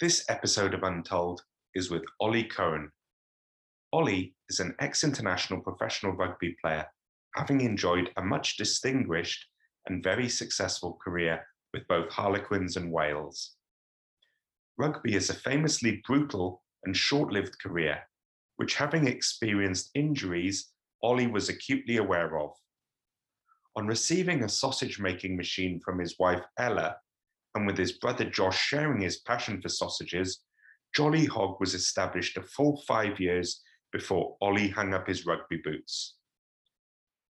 This episode of Untold is with Ollie Kohn. Ollie is an ex international professional rugby player, having enjoyed a much distinguished and very successful career with both Harlequins and Wales. Rugby is a famously brutal and short lived career, which, having experienced injuries, Ollie was acutely aware of. On receiving a sausage making machine from his wife Ella and with his brother Josh sharing his passion for sausages, Jolly Hog was established a full five years before Ollie hung up his rugby boots.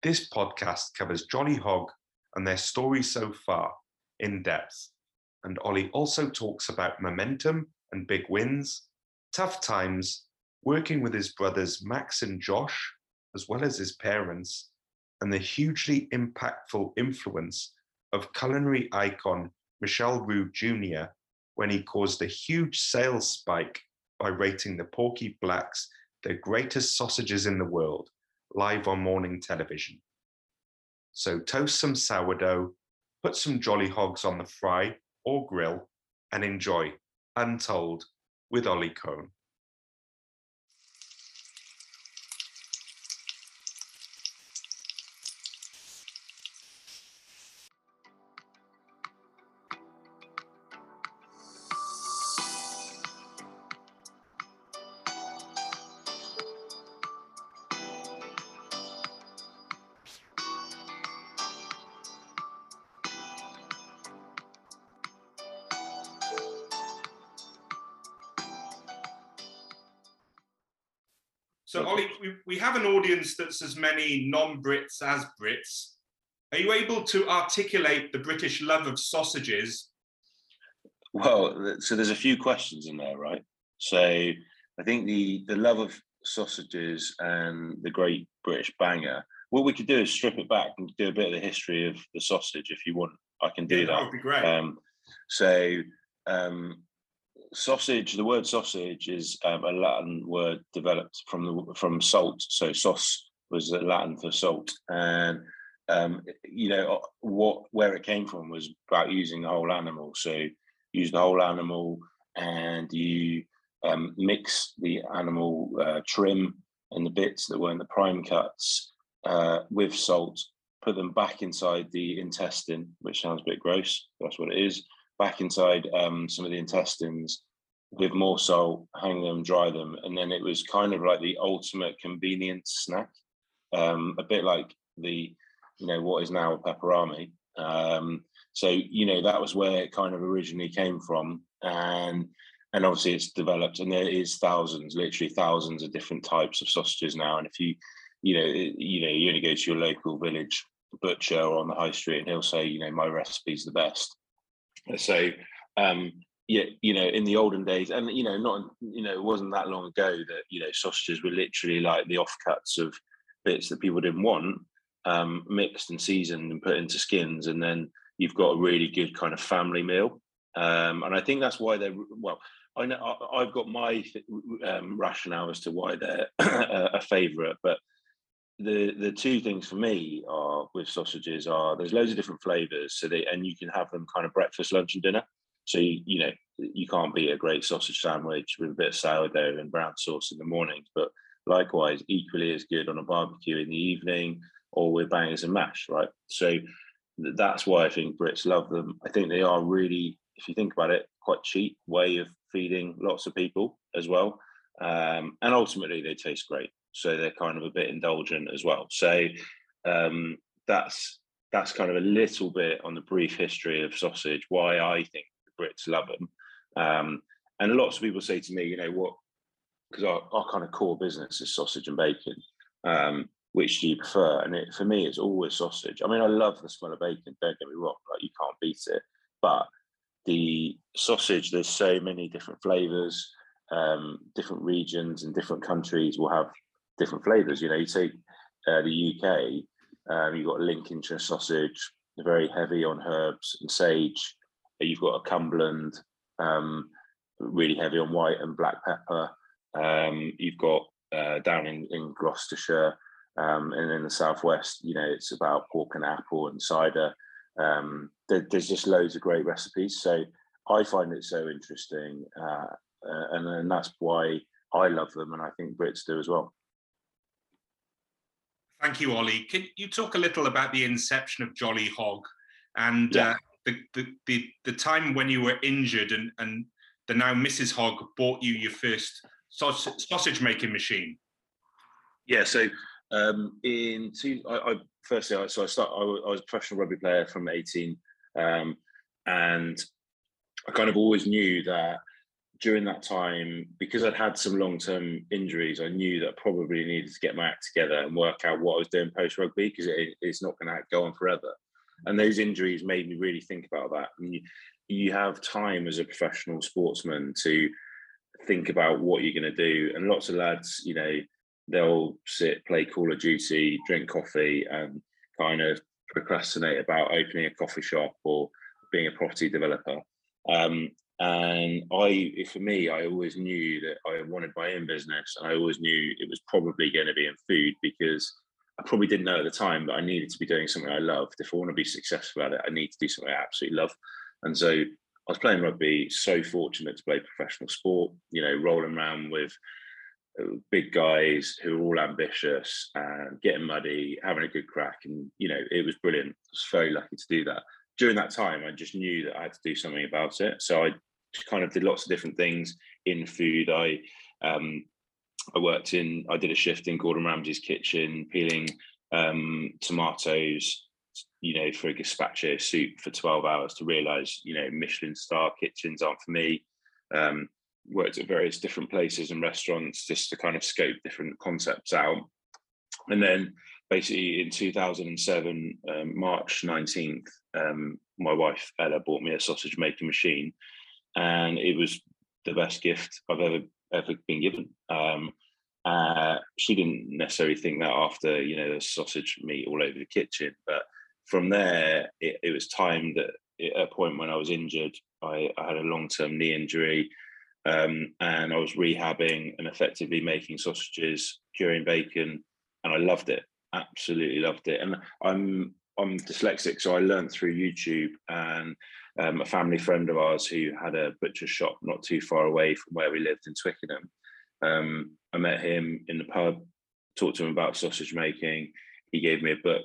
This podcast covers Jolly Hog and their story so far in depth, and Ollie also talks about momentum and big wins, tough times, working with his brothers Max and Josh, as well as his parents, and the hugely impactful influence of culinary icon Michel Roux Jr. when he caused a huge sales spike by rating the Porky Blacks the greatest sausages in the world live on morning television. So toast some sourdough, put some jolly hogs on the fry or grill, and enjoy Untold with Ollie Kohn. That's as many non Brits as Brits. Are you able to articulate the British love of sausages? Well, so there's a few questions in there, right? So I think the the love of sausages and the great British banger. What we could do is strip it back and do a bit of the history of the sausage if you want. I can do Yeah, that. that would be great. Um, so um, sausage, the word sausage is um, a Latin word developed from the from salt. So sauce was Latin for salt, and um, you know what where it came from was about using the whole animal. So use the whole animal, and you um, mix the animal uh, trim and the bits that were in the prime cuts uh, with salt. Put them back inside the intestine, which sounds a bit gross. That's what it is back inside um, some of the intestines with more salt, hang them, dry them, and then it was kind of like the ultimate convenience snack, um, a bit like the, you know, what is now a Peperami. Um, so you know that was where it kind of originally came from, and and obviously it's developed, and there is thousands, literally thousands of different types of sausages now, and if you, you know, you know, you only go to your local village butcher or on the high street, and he'll say, you know, my recipe's the best. So, um, yeah, you know, in the olden days, and you know, not you know, it wasn't that long ago that you know sausages were literally like the offcuts of bits that people didn't want, um, mixed and seasoned and put into skins, and then you've got a really good kind of family meal. Um, and I think that's why they're well. I know I've got my um, rationale as to why they're a favourite, but the the two things for me are with sausages are there's loads of different flavors so they and you can have them kind of breakfast lunch and dinner so you, you know you can't beat a great sausage sandwich with a bit of sourdough and brown sauce in the mornings but likewise equally as good on a barbecue in the evening or with bangers and mash right so that's why i think brits love them i think they are really if you think about it quite cheap way of feeding lots of people as well um, and ultimately they taste great so they're kind of a bit indulgent as well. So um, that's that's kind of a little bit on the brief history of sausage. Why I think the Brits love them, um, and lots of people say to me, you know, what because our, our kind of core business is sausage and bacon. Um, which do you prefer? And it, for me, it's always sausage. I mean, I love the smell of bacon. Don't get me wrong; like you can't beat it. But the sausage, there's so many different flavors. Um, different regions and different countries will have different flavors. You know, you take uh, the UK, um, you've got Lincolnshire sausage, very heavy on herbs and sage. You've got a Cumberland, um, really heavy on white and black pepper. Um, you've got uh, down in, in Gloucestershire um, and in the southwest, you know, it's about pork and apple and cider. Um, there, there's just loads of great recipes. So I find it so interesting, uh, uh, and, and that's why I love them, and I think Brits do as well. Thank you, Ollie. Can you talk a little about the inception of Jolly Hog and yeah. uh, the, the, the the time when you were injured and and the now Mrs. Hogg bought you your first sausage, making machine? Yeah, so um, in two, I, I firstly, I, so I start. I, I, was a professional rugby player from eighteen, um, and I kind of always knew that during that time, because I'd had some long term injuries, I knew that I probably needed to get my act together and work out what I was doing post rugby because it, it's not going to go on forever. And those injuries made me really think about that. And you, you have time as a professional sportsman to think about what you're going to do. And lots of lads, you know, they'll sit, play Call of Duty, drink coffee, and kind of procrastinate about opening a coffee shop or being a property developer. Um, and I, for me, I always knew that I wanted my own business, and I always knew it was probably going to be in food because I probably didn't know at the time that I needed to be doing something I loved. If I want to be successful at it, I need to do something I absolutely love. And so I was playing rugby, so fortunate to play professional sport, you know, rolling around with uh, big guys who were all ambitious and getting muddy, having a good crack. And, you know, it was brilliant. I was very lucky to do that. During that time, I just knew that I had to do something about it. So I kind of did lots of different things in food. I um, I worked in, I did a shift in Gordon Ramsay's kitchen, peeling um, tomatoes, you know, for a gazpacho soup for 12 hours to realize, you know, Michelin star kitchens aren't for me. Um, worked at various different places and restaurants just to kind of scope different concepts out. And then basically in 2007, um, March 19th, um, my wife Ella bought me a sausage making machine and it was the best gift I've ever ever been given. Um, uh, she didn't necessarily think that after you know the sausage meat all over the kitchen, but from there it, it was time that at a point when I was injured, I, I had a long term knee injury. Um, and I was rehabbing and effectively making sausages, curing bacon, and I loved it. Absolutely loved it. And I'm I'm dyslexic, so I learned through YouTube and um, a family friend of ours who had a butcher shop not too far away from where we lived in Twickenham. Um, I met him in the pub, talked to him about sausage making. He gave me a book,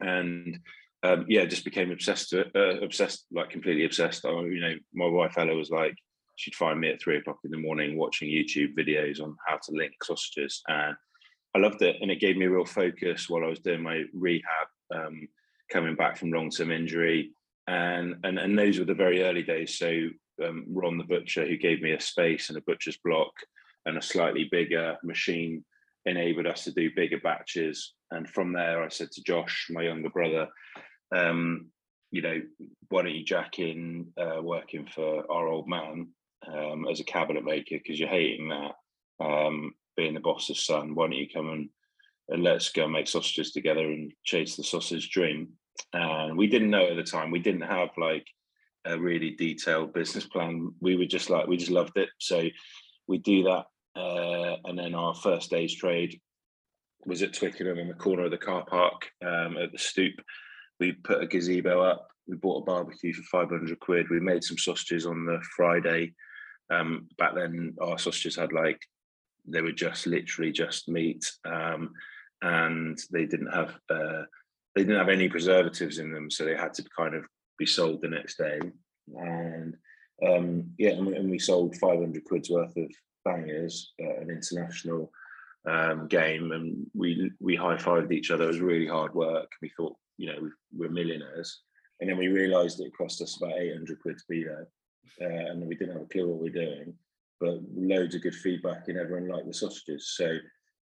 and um, yeah, just became obsessed to uh, obsessed, like completely obsessed. I, you know, my wife Ella was like, she'd find me at three o'clock in the morning watching YouTube videos on how to link sausages, and I loved it. And it gave me a real focus while I was doing my rehab, um, coming back from long term injury and and and those were the very early days. So um, Ron the butcher, who gave me a space and a butcher's block and a slightly bigger machine, enabled us to do bigger batches. And from there, I said to Josh, my younger brother, um, you know, why don't you jack in uh, working for our old man um, as a cabinet maker because you're hating that um, being the boss's son. Why don't you come and and let's go make sausages together and chase the sausage dream and we didn't know at the time. We didn't have like a really detailed business plan. We were just like we just loved it, so we do that. Uh, and then our first day's trade was at Twickenham in the corner of the car park um, at the stoop. We put a gazebo up. We bought a barbecue for 500 quid. We made some sausages on the Friday. Um, back then, our sausages had like, they were just literally just meat. Um, and they didn't have uh, they didn't have any preservatives in them, so they had to kind of be sold the next day. And um, yeah, and we, and we, sold 500 quid's worth of bangers at an international um, game, and we we high fived each other. It was really hard work. We thought, you know, we, are millionaires, and then we realised it cost us about 800 quid to be there, uh, and we didn't have a clue what we we're doing. But loads of good feedback, and everyone liked the sausages. So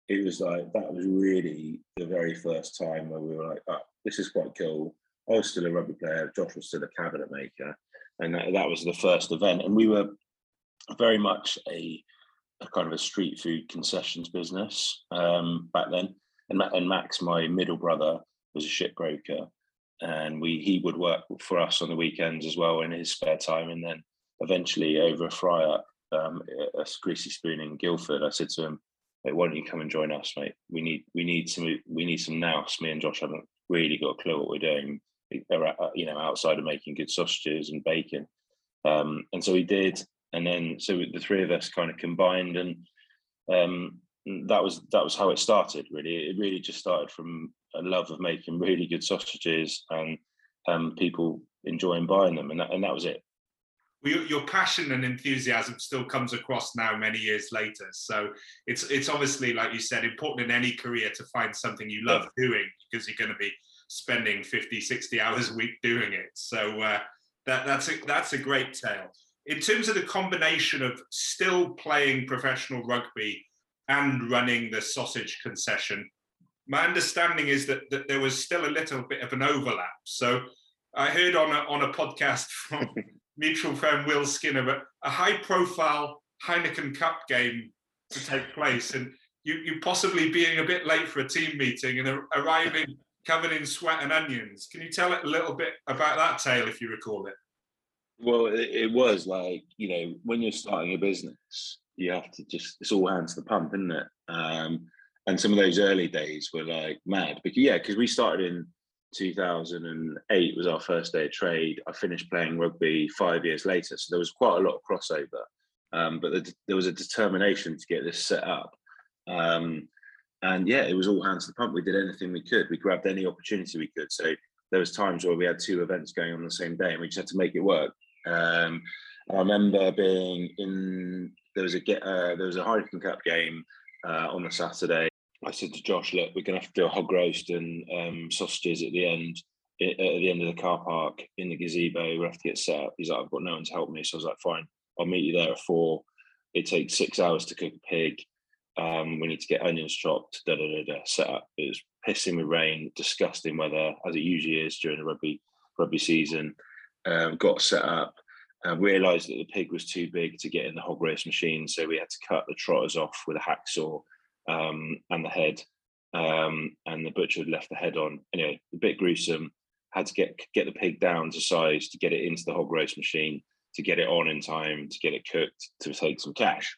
it was like that was really the very first time where we were like, oh, this is quite cool. I was still a rugby player, Josh was still a cabinet maker, and that, that was the first event. And we were very much a, a kind of a street food concessions business um, back then. And, and Max, my middle brother, was a shipbroker, and we he would work for us on the weekends as well in his spare time. And then eventually, over a fry up, um, a greasy spoon in Guildford, I said to him, hey, why don't you come and join us, mate? We need we need some we need some nous. Me and Josh haven't really got a clue what we're doing. Uh, you know, outside of making good sausages and bacon. Um, and so he did, and then so the three of us kind of combined, and um, that was that was how it started. Really, it really just started from a love of making really good sausages and um, people enjoying buying them, and that, and that was it. Well, your passion and enthusiasm still comes across now many years later. So it's it's obviously, like you said, important in any career to find something you love doing because you're going to be spending 50, 60 hours a week doing it. So uh, that that's a that's a great tale. In terms of the combination of still playing professional rugby and running the sausage concession, my understanding is that, that there was still a little bit of an overlap. So I heard on a, on a podcast from mutual friend Will Skinner, but a high profile Heineken Cup game to take place and you, you possibly being a bit late for a team meeting and arriving covered in sweat and onions. Can you tell it a little bit about that tale if you recall it? Well, it, it was like, you know, when you're starting a business, you have to just, it's all hands to the pump, isn't it? Um, and some of those early days were like mad because, yeah, because we started in 2008 was our first day of trade. I finished playing rugby five years later, so there was quite a lot of crossover. Um, but the, there was a determination to get this set up, um, and yeah, it was all hands to the pump. We did anything we could. We grabbed any opportunity we could. So there was times where we had two events going on the same day, and we just had to make it work. Um, I remember being in there was a uh, there was a Heineken Cup game uh, on the Saturday, I said to Josh, look, we're going to have to do a hog roast and um, sausages at the end, at the end of the car park in the gazebo. We have to get set up. He's like, I've got no one to help me. So I was like, fine, I'll meet you there at four. It takes six hours to cook a pig. Um, we need to get onions chopped, da da da da, set up. It was pissing with rain, disgusting weather, as it usually is during the rugby rugby season. Um, got set up. and realised that the pig was too big to get in the hog roast machine, so we had to cut the trotters off with a hacksaw um, and the head, um, and the butcher had left the head on. Anyway, a bit gruesome. Had to get get the pig down to size to get it into the hog roast machine to get it on in time to get it cooked to take some cash.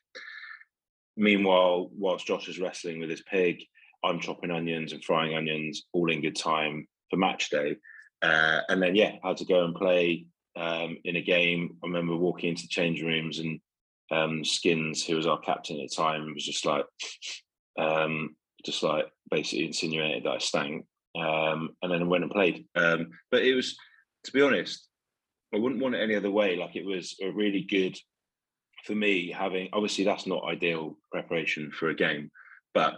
Meanwhile, whilst Josh is wrestling with his pig, I'm chopping onions and frying onions, all in good time for match day. Uh, and then, yeah, I had to go and play um, in a game. I remember walking into the change rooms and um, Skins, who was our captain at the time, was just like, um, just like basically insinuated that I stank, um, and then I went and played. Um, but it was, to be honest, I wouldn't want it any other way. Like it was a really good for me having. Obviously, that's not ideal preparation for a game, but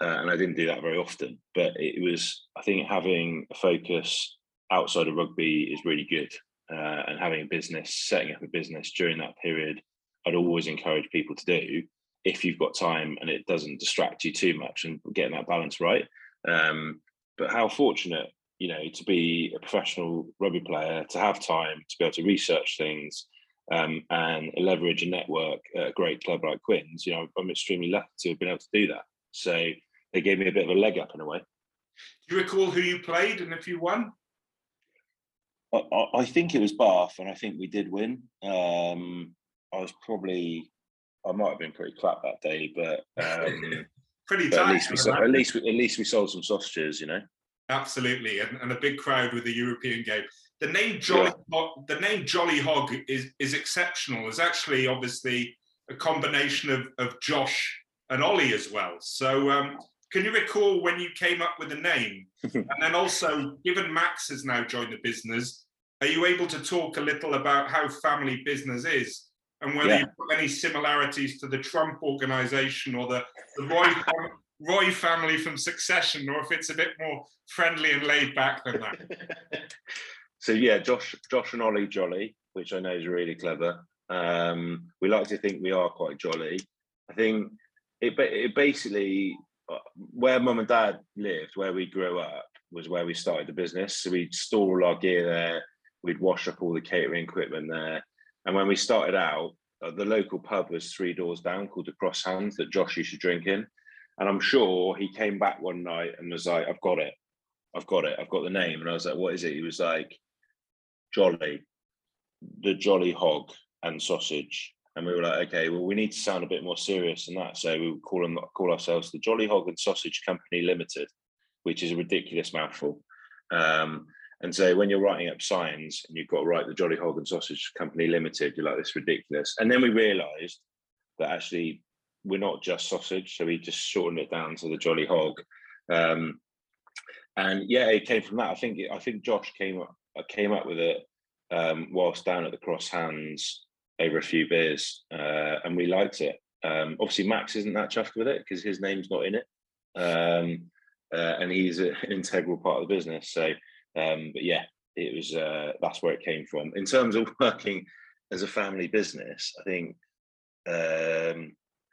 uh, and I didn't do that very often. But it was, I think, having a focus outside of rugby is really good, uh, and having a business, setting up a business during that period, I'd always encourage people to do if you've got time and it doesn't distract you too much and getting that balance right. Um, but how fortunate, you know, to be a professional rugby player, to have time to be able to research things um, and leverage a network at a great club like Quins. You know, I'm extremely lucky to have been able to do that. So they gave me a bit of a leg up in a way. Do you recall who you played and if you won? I, I think it was Bath, and I think we did win. Um, I was probably I might have been pretty clapped that day, but um, pretty but at least we sold, at least we, at least we sold some sausages, you know. Absolutely, and, and a big crowd with the European game. The name Jolly yeah. the name Jolly Hog is is exceptional. It's actually obviously a combination of of Josh and Ollie as well. So um, can you recall when you came up with the name? and then also, given Max has now joined the business, are you able to talk a little about how family business is? and whether yeah. you've got any similarities to the Trump organization or the, the Roy, Roy family from Succession, or if it's a bit more friendly and laid back than that. so yeah, Josh, Josh and Ollie Jolly, which I know is really clever. Um, we like to think we are quite jolly. I think it, it basically where mum and dad lived, where we grew up, was where we started the business. So we'd store all our gear there. We'd wash up all the catering equipment there. And when we started out, uh, the local pub was three doors down called the Cross Hands that Josh used to drink in. And I'm sure he came back one night and was like, I've got it. I've got it. I've got the name. And I was like, what is it? He was like, Jolly, the Jolly Hog and Sausage. And we were like, okay, well, we need to sound a bit more serious than that. So we call them call ourselves the Jolly Hog and Sausage Company Limited, which is a ridiculous mouthful. Um, And so when you're writing up signs and you've got to write the Jolly Hog and Sausage Company Limited, you're like, this ridiculous. And then we realised that actually we're not just sausage, so we just shortened it down to the Jolly Hog. Um, and yeah, it came from that. I think I think Josh came up came up with it um, whilst down at the Cross Hands over a few beers, uh, and we liked it. Um, obviously, Max isn't that chuffed with it because his name's not in it, um, uh, and he's an integral part of the business. So, um, but yeah, it was uh, that's where it came from. In terms of working as a family business, I think um,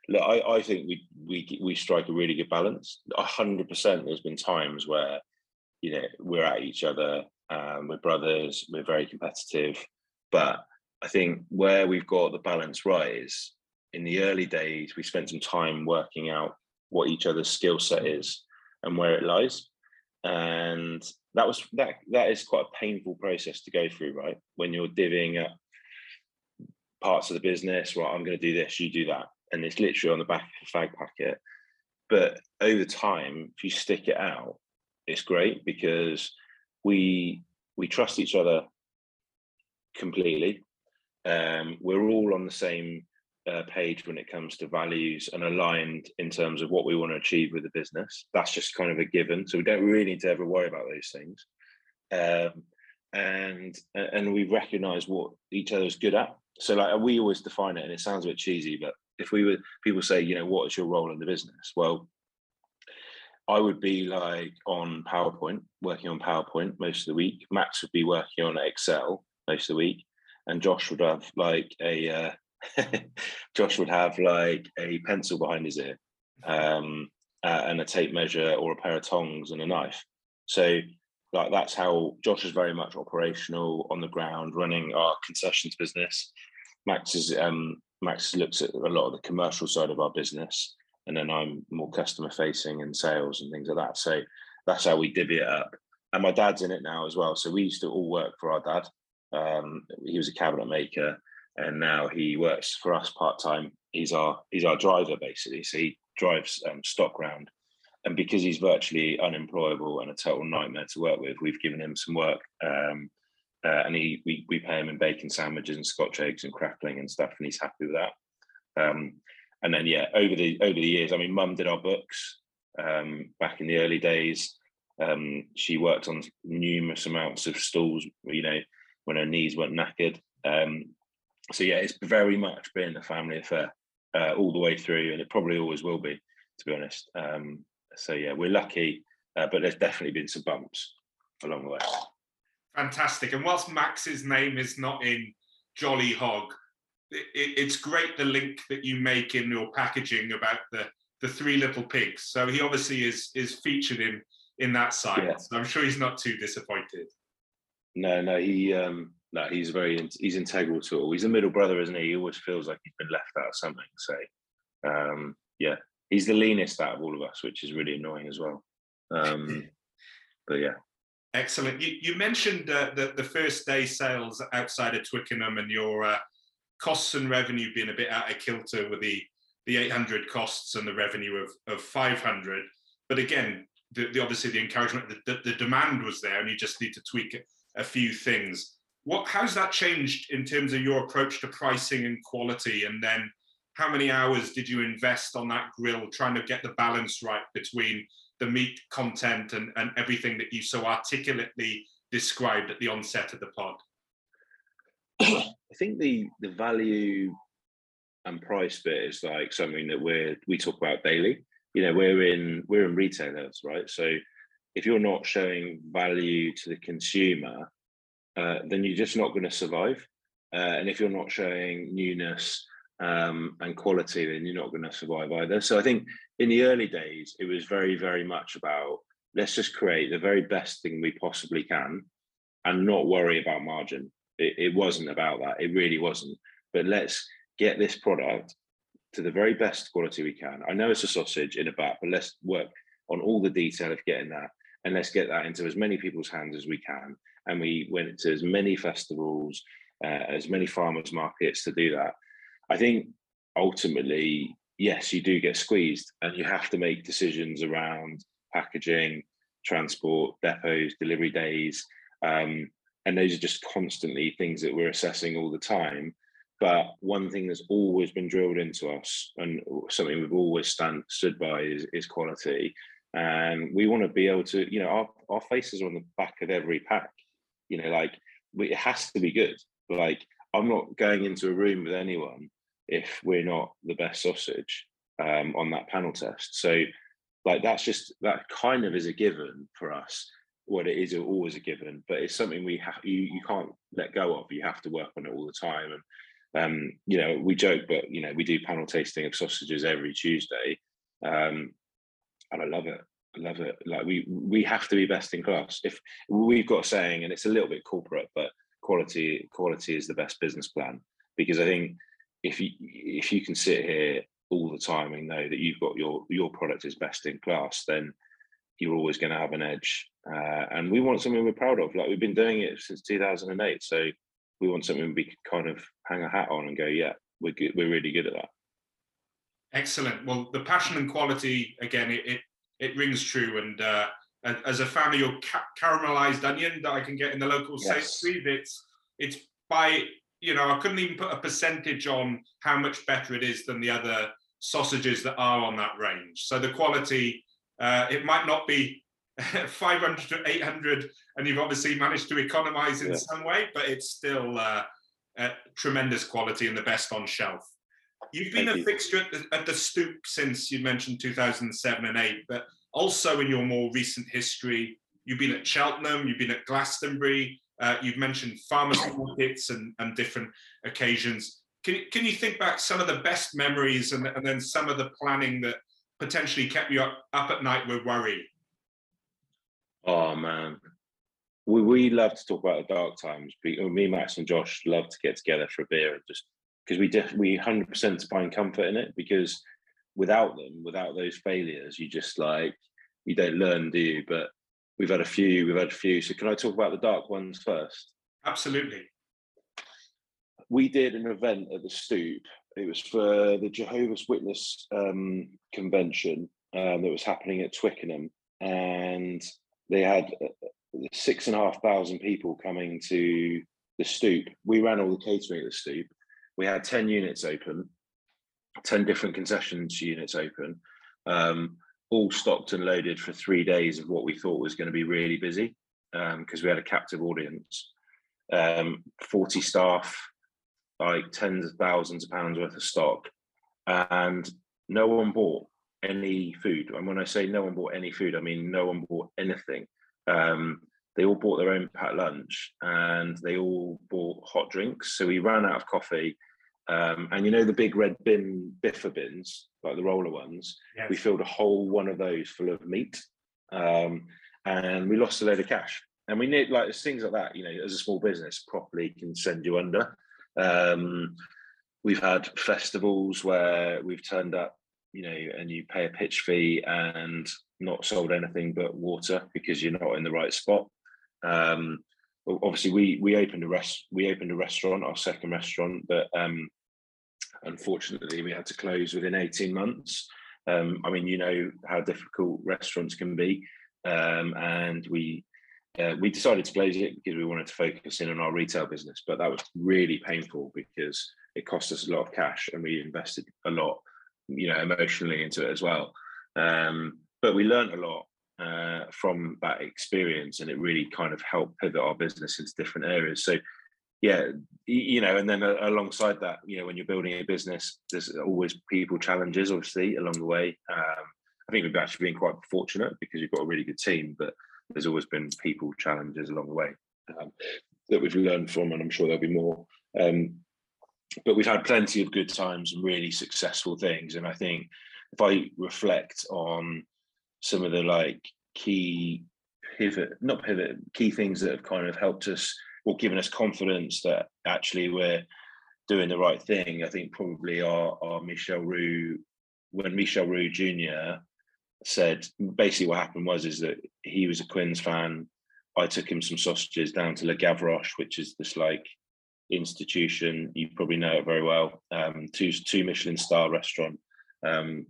look, I, I think we we we strike a really good balance. Hundred percent. There's been times where you know we're at each other. Um, we're brothers. We're very competitive, but I think where we've got the balance right is in the early days we spent some time working out what each other's skill set is and where it lies, and that was that that is quite a painful process to go through, right? When you're divvying up parts of the business, right? I'm going to do this, you do that, and it's literally on the back of a fag packet. But over time, if you stick it out, it's great because we we trust each other completely. Um, we're all on the same uh, page when it comes to values and aligned in terms of what we want to achieve with the business. That's just kind of a given. So we don't really need to ever worry about those things. Um, and and we recognize what each other's good at. So like we always define it, and it sounds a bit cheesy, but if we were people say, you know, what is your role in the business? Well, I would be like on PowerPoint, working on PowerPoint most of the week. Max would be working on Excel most of the week, and Josh would have like a uh, Josh would have like a pencil behind his ear, um, uh, and a tape measure or a pair of tongs and a knife. So like that's how Josh is very much operational on the ground, running our concessions business. Max is um, Max looks at a lot of the commercial side of our business, and then I'm more customer facing and sales and things like that. So that's how we divvy it up. And my dad's in it now as well. So we used to all work for our dad. Um, he was a cabinet maker, and now he works for us part time. He's our he's our driver basically. So he drives um, stock round, and because he's virtually unemployable and a total nightmare to work with, we've given him some work. Um, uh, and he we, we pay him in bacon sandwiches and Scotch eggs and crackling and stuff, and he's happy with that. Um, and then yeah, over the over the years, I mean, Mum did our books um, back in the early days. Um, she worked on numerous amounts of stalls, you know, when her knees weren't knackered. Um, so yeah, it's very much been a family affair uh, all the way through, and it probably always will be, to be honest. Um, so yeah, we're lucky, uh, but there's definitely been some bumps along the way. Fantastic. And whilst Max's name is not in Jolly Hog, it, it's great the link that you make in your packaging about the the three little pigs. So he obviously is is featured in in that side. Yeah. So I'm sure he's not too disappointed. No, no, he um no, he's very he's integral to all. He's a middle brother, isn't he? He always feels like he's been left out of something. So um yeah, he's the leanest out of all of us, which is really annoying as well. Um but yeah, Excellent. You, you mentioned uh, the, the first day sales outside of Twickenham and your uh, costs and revenue being a bit out of kilter with the, the 800 costs and the revenue of, of 500. But again, the, the obviously the encouragement, the, the, demand was there, and you just need to tweak a few things. What how's that changed in terms of your approach to pricing and quality? And then how many hours did you invest on that grill trying to get the balance right between the meat content and, and everything that you so articulately described at the onset of the pod? I think the the value and price bit is like something that we're we talk about daily. You know, we're in we're in retailers, right? So if you're not showing value to the consumer, uh, then you're just not going to survive. Uh, and if you're not showing newness um, and quality, then you're not going to survive either. So I think in the early days, it was very, very much about let's just create the very best thing we possibly can and not worry about margin. It, it wasn't about that. It really wasn't. But let's get this product to the very best quality we can. I know it's a sausage in a bat, but let's work on all the detail of getting that and let's get that into as many people's hands as we can. And we went to as many festivals, uh, as many farmers markets to do that. I think ultimately, yes, you do get squeezed and you have to make decisions around packaging, transport, depots, delivery days. Um, and those are just constantly things that we're assessing all the time. But one thing that's always been drilled into us, and something we've always stand stood by, is, is quality. And we want to be able to, you know, our, our faces are on the back of every pack. You know, like we, it has to be good. Like I'm not going into a room with anyone if we're not the best sausage um, on that panel test. So, like that's just that kind of is a given for us. What it is always a given, but it's something we have you you can't let go of. You have to work on it all the time. And um, you know, we joke, but you know, we do panel tasting of sausages every Tuesday, um, and I love it. I love it. Like we we have to be best in class. If we've got a saying, and it's a little bit corporate, but quality quality is the best business plan. Because I think if you if you can sit here all the time and know that you've got your your product is best in class, then you're always going to have an edge. Uh, and we want something we're proud of. Like we've been doing it since 2008, so we want something we can kind of hang a hat on and go, yeah, we're good, we're really good at that. Excellent. Well, the passion and quality again, it it, it rings true. And uh, as a fan of your ca- caramelized onion that I can get in the local yes. Sainsbury's, it's it's by you know I couldn't even put a percentage on how much better it is than the other sausages that are on that range. So the quality, uh, it might not be 500 to 800 and you've obviously managed to economize in yeah. some way but it's still uh, tremendous quality and the best on shelf you've been Thank a you. fixture at the, at the, stoop since you mentioned 2007 and 8 but also in your more recent history you've been at cheltenham you've been at glastonbury uh, you've mentioned farmers markets and, and different occasions can, can you think back some of the best memories and, and then some of the planning that potentially kept you up, up at night with worry Oh man, we we love to talk about the dark times. Me, Max, and Josh love to get together for a beer and just because we def- we hundred percent find comfort in it because without them, without those failures, you just like you don't learn, do you? But we've had a few, we've had a few. So can I talk about the dark ones first? Absolutely. We did an event at the Stoop. It was for the Jehovah's Witness um, convention um, that was happening at Twickenham, and they had uh, six and a half thousand people coming to the stoop. We ran all the catering at the stoop. We had 10 units open, 10 different concessions units open, um, all stocked and loaded for three days of what we thought was going to be really busy because um, we had a captive audience. Um, 40 staff, like tens of thousands of pounds worth of stock, and no one bought any food. And when I say no one bought any food, I mean no one bought anything. Um, they all bought their own packed lunch and they all bought hot drinks. So we ran out of coffee. Um, and you know the big red bin biffa bins, like the roller ones. Yes. We filled a whole one of those full of meat, um, and we lost a load of cash. And we need like things like that. You know, as a small business, properly can send you under. Um, we've had festivals where we've turned up you know, and you pay a pitch fee and not sold anything but water because you're not in the right spot. Um, obviously, we we opened a rest we opened a restaurant, our second restaurant, but um, unfortunately, we had to close within 18 months. Um, I mean, you know how difficult restaurants can be, um, and we uh, we decided to close it because we wanted to focus in on our retail business. But that was really painful because it cost us a lot of cash, and we invested a lot you know emotionally into it as well um, but we learned a lot uh, from that experience and it really kind of helped pivot our business into different areas so yeah you know and then uh, alongside that you know when you're building a business there's always people challenges obviously along the way um, i think we've actually been quite fortunate because you've got a really good team but there's always been people challenges along the way um, that we've learned from and i'm sure there'll be more um, but we've had plenty of good times and really successful things. And I think if I reflect on some of the like key pivot, not pivot, key things that have kind of helped us or given us confidence that actually we're doing the right thing, I think probably our, our Michel Roux, when Michel Roux Jr. said basically what happened was is that he was a Quins fan. I took him some sausages down to Le Gavroche, which is this like institution. You probably know it very well. Um, two two Michelin star restaurant um,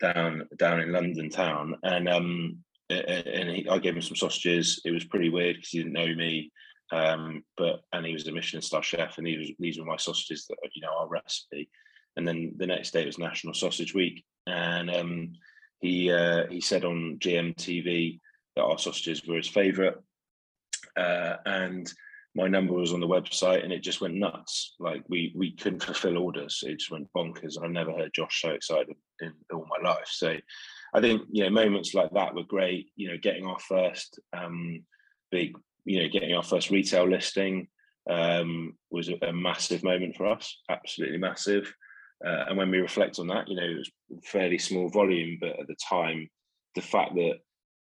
down down in London town, and um, and he, I gave him some sausages. It was pretty weird because he didn't know me, um, but and he was a Michelin star chef, and these these were my sausages that you know our recipe. And then the next day was National Sausage Week, and um, he uh, he said on GMTV that our sausages were his favourite, uh, and my number was on the website, and it just went nuts. Like we we couldn't fulfil orders; it just went bonkers. And I've never heard Josh so excited in all my life. So I think you know moments like that were great. You know, getting our first um, big, you know, getting our first retail listing um, was a, a, massive moment for us. Absolutely massive. Uh, and when we reflect on that, you know, it was fairly small volume, but at the time, the fact that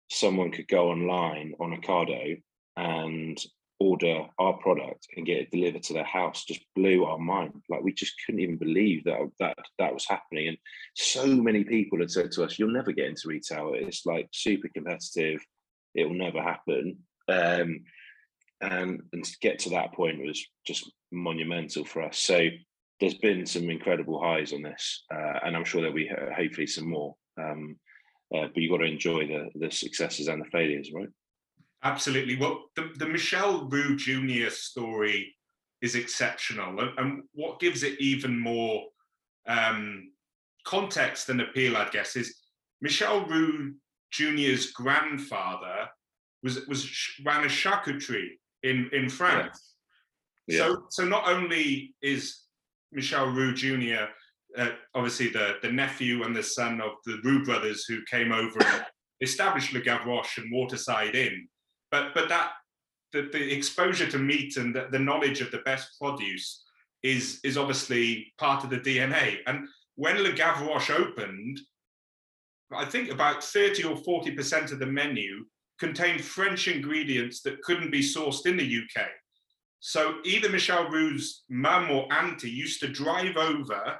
someone could go online on Ocado and order our product and get it delivered to their house just blew our mind. Like we just couldn't even believe that that that was happening. And so many people had said to us, "You'll never get into retail. It's like super competitive. It will never happen." Um, and and to get to that point was just monumental for us. So there's been some incredible highs on this, uh, and I'm sure there'll be uh, hopefully some more. Um, uh, but you've got to enjoy the the successes and the failures, right? Absolutely. Well, the, the Michel Roux Jr. story is exceptional. And, and what gives it even more um, context and appeal, I guess, is Michel Roux Jr.'s grandfather was, was ran a charcuterie in, in France. Yeah. So, so not only is Michel Roux Jr. Uh, obviously the, the nephew and the son of the Roux brothers who came over and established Le Gavroche and Waterside Inn, but but that the, the exposure to meat and the, the knowledge of the best produce is is obviously part of the DNA. And when Le Gavroche opened, I think about 30 or 40% of the menu contained French ingredients that couldn't be sourced in the UK. So either Michel Roux's mum or auntie used to drive over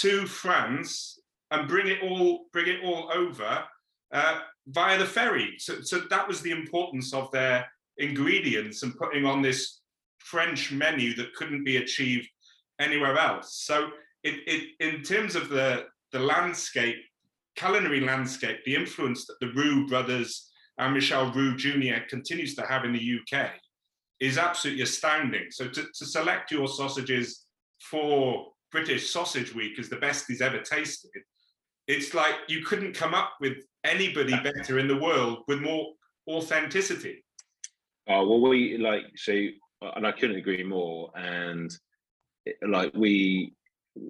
to France and bring it all bring it all over uh, via the ferry. So, so that was the importance of their ingredients and putting on this French menu that couldn't be achieved anywhere else. So it, it in terms of the, the landscape, culinary landscape, the influence that the Roux brothers and Michel Roux Jr. continues to have in the UK is absolutely astounding. So to, to select your sausages for British Sausage Week as the best he's ever tasted, it's like you couldn't come up with anybody better in the world with more authenticity. Oh well, we like so, and I couldn't agree more. And like we,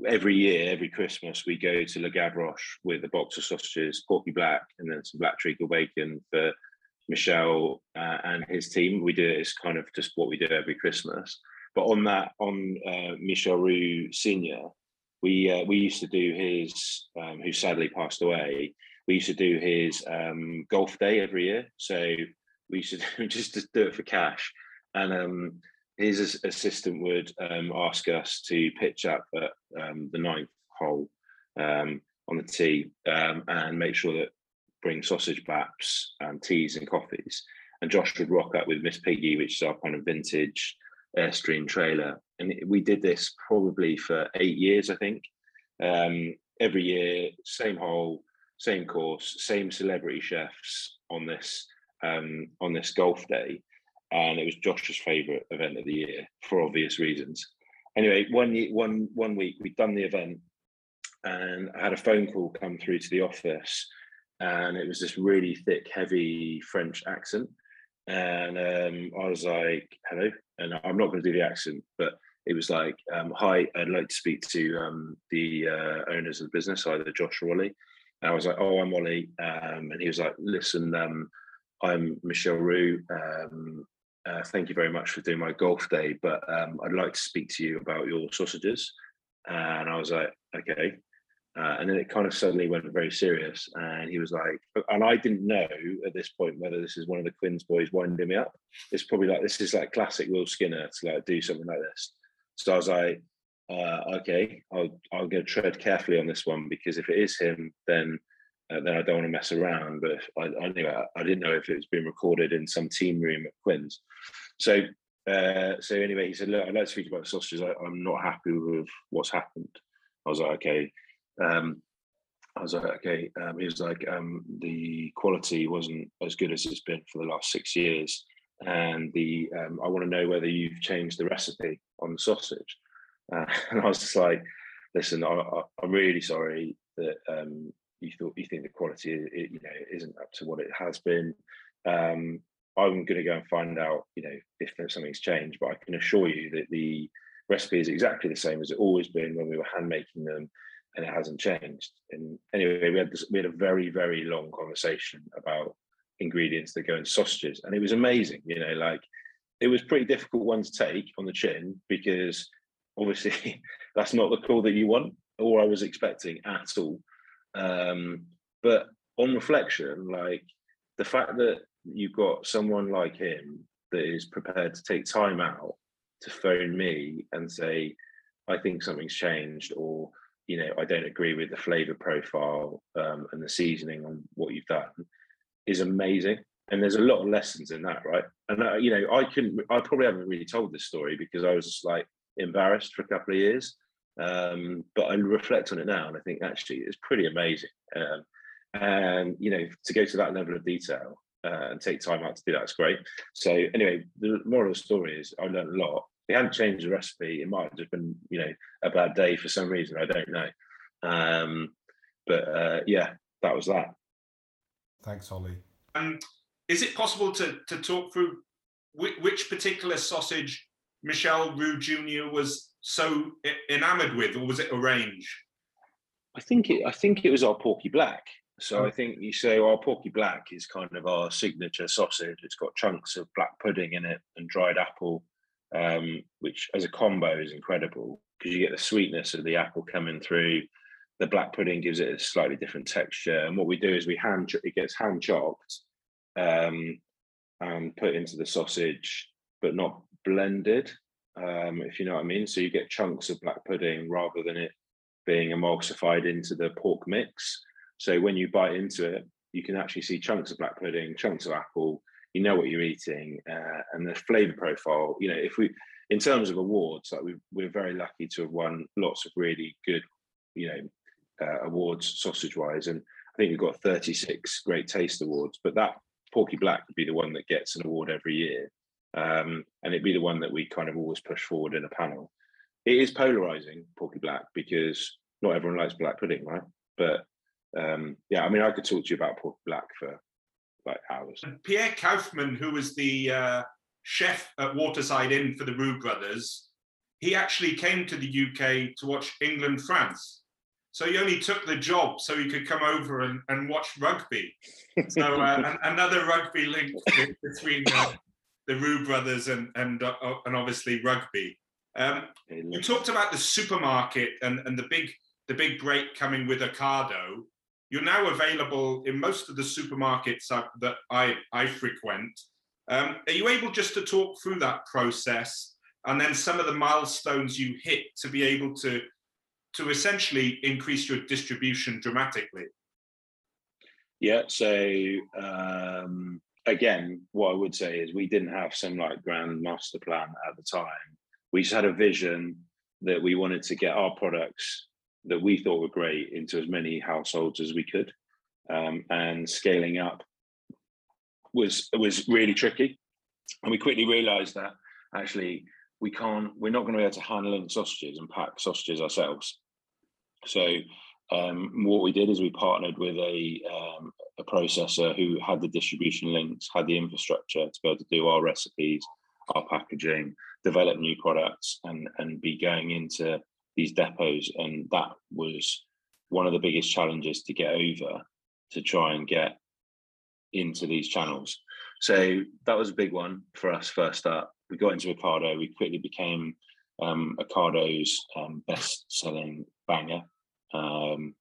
every year, every Christmas, we go to Le Gavroche with a box of sausages, Porky Black, and then some black treacle bacon for Michel uh, and his team. We do it as kind of just what we do every Christmas. But on that, on uh, Michel Roux Senior, we uh, we used to do his, um, who sadly passed away we used to do his um, golf day every year. So we used to just to do it for cash. And um, his assistant would um, ask us to pitch up at um, the ninth hole um, on the tee and make sure that bring sausage baps, and teas, and coffees. And Josh would rock up with Miss Piggy, which is our kind of vintage Airstream trailer. And we did this probably for eight years, I think. every year, same hole, same course, same celebrity chefs on this um, on this golf day, and it was Josh's favourite event of the year for obvious reasons. Anyway, one one one week we'd done the event, and I had a phone call come through to the office, and it was this really thick, heavy French accent, and um, I was like, "Hello," and I'm not going to do the accent, but it was like, um, "Hi, I'd like to speak to um, the uh, owners of the business, either Josh or Ollie." And I was like, "Oh, I'm Ollie," um, and he was like, "Listen, um, I'm Michel Roux. Um, uh, thank you very much for doing my golf day, but um, I'd like to speak to you about your sausages." And I was like, "Okay." Uh, and then it kind of suddenly went very serious, and he was like, and I didn't know at this point whether this is one of the Quins boys winding me up. It's probably like this is like classic Will Skinner to like do something like this. So I was like, uh, okay, I'll I'll go tread carefully on this one because if it is him, then uh, then I don't want to mess around. But I, I I, didn't know if it was being recorded in some team room at Quins. So uh, so anyway, he said, look, I'd like to speak about the sausages. I, am not happy with what's happened. I was like, okay. Um, I was like, okay. Um, he was like, um, the quality wasn't as good as it's been for the last six years, and the um, I want to know whether you've changed the recipe on the sausage. Uh, and I was just like, listen, I, am really sorry that um, you thought you think the quality, it, you know, isn't up to what it has been. Um, I'm going to go and find out, you know, if something's changed. But I can assure you that the recipe is exactly the same as it always been when we were hand making them, and it hasn't changed. And anyway, we had this, we had a very very long conversation about ingredients that go in sausages, and it was amazing. You know, like it was pretty difficult one to take on the chin because obviously that's not the call that you want or I was expecting at all. Um, but on reflection, like the fact that you've got someone like him that is prepared to take time out to phone me and say, I think something's changed, or you know, I don't agree with the flavor profile um, and the seasoning on what you've done, is amazing. And there's a lot of lessons in that, right? And uh, you know, I couldn't, I probably haven't really told this story because I was just like embarrassed for a couple of years. Um, but I reflect on it now, and I think actually it's pretty amazing. Um, and you know, to go to that level of detail uh, and take time out to do that is great. So anyway, the moral of the story is I learned a lot. They hadn't changed the recipe. It might have just been, you know, a bad day for some reason. I don't know. Um, but uh, yeah, that was that. Thanks, Ollie. Um, is it possible to to talk through which, which particular sausage Michel Roux Jr. was so enamored with, or was it a range? I think it. I think it was our Porky Black. So I think you say our Porky Black is kind of our signature sausage. It's got chunks of black pudding in it and dried apple, um, which as a combo is incredible because you get the sweetness of the apple coming through. The black pudding gives it a slightly different texture. And what we do is we hand it gets hand chopped um, and put into the sausage, but not blended. Um, if you know what I mean. So you get chunks of black pudding rather than it being emulsified into the pork mix. So when you bite into it, you can actually see chunks of black pudding, chunks of apple. You know what you're eating, uh, and the flavor profile. You know, if we, in terms of awards, like we, we're very lucky to have won lots of really good, you know, uh, awards sausage wise, and I think we've got 36 great taste awards. But that Porky Black would be the one that gets an award every year, um, and it'd be the one that we kind of always push forward in a panel. It is polarizing, Porky Black, because not everyone likes black pudding, right? But um, yeah, I mean, I could talk to you about Porky Black for like hours. Pierre Koffmann, who was the uh, chef at Waterside Inn for the Roux brothers, he actually came to the UK to watch England France. So he only took the job so he could come over and, and watch rugby. So uh, another rugby link between uh, the Roux brothers and and uh, and obviously rugby. Um, you talked about the supermarket and, and the big the big break coming with Ocado you're now available in most of the supermarkets that I, I frequent. Um, are you able just to talk through that process and then some of the milestones you hit to be able to, to essentially increase your distribution dramatically? Yeah, so um, again, what I would say is we didn't have some like grand master plan at the time. We just had a vision that we wanted to get our products that we thought were great into as many households as we could. Um, and scaling up was was really tricky. And we quickly realized that actually we can't, we're not going to be able to hand link sausages and pack sausages ourselves. So um, what we did is we partnered with a, um, a processor who had the distribution links, had the infrastructure to be able to do our recipes, our packaging, develop new products, and and be going into these depots, and that was one of the biggest challenges to get over to try and get into these channels. So that was a big one for us first up. We got into Ocado. We quickly became um, Ocado's um, best-selling banger. Um,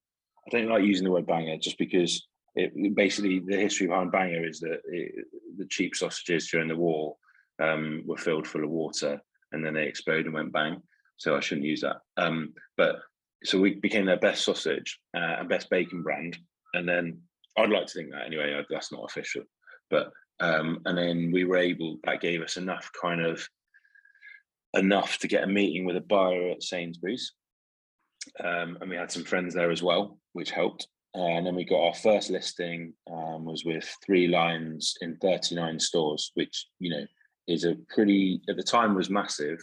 I don't like using the word banger just because it, basically the history behind banger is that it, the cheap sausages during the war um, were filled full of water and then they exploded and went bang so I shouldn't use that. Um, but so we became their best sausage uh, and best bacon brand, and then I'd like to think that anyway. That's not official, but um, and then we were able. That gave us enough kind of enough to get a meeting with a buyer at Sainsbury's, um, and we had some friends there as well, which helped. and then we got our first listing um, was with three lines in 39 stores, which you know is a pretty at the time was massive,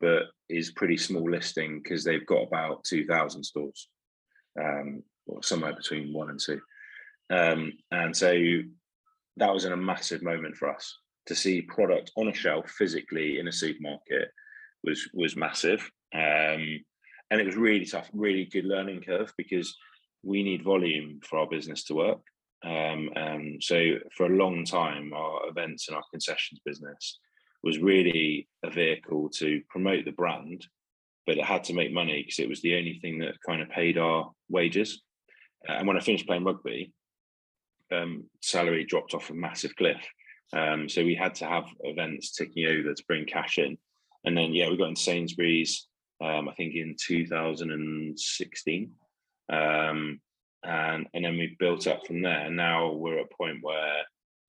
but is pretty small listing because they've got about 2,000 stores, um, or somewhere between one and two. Um, and so that was a massive moment for us to see product on a shelf physically in a supermarket was was massive. Um, and it was really tough, really good learning curve because we need volume for our business to work. Um, and so for a long time, our events and our concessions business was really a vehicle to promote the brand, but it had to make money because it was the only thing that kind of paid our wages. And when I finished playing rugby, um, salary dropped off a massive cliff. Um, so we had to have events ticking over to bring cash in. And then, yeah, we got in Sainsbury's, um, I think in 2016. Um, and, and then we built up from there. And now we're at a point where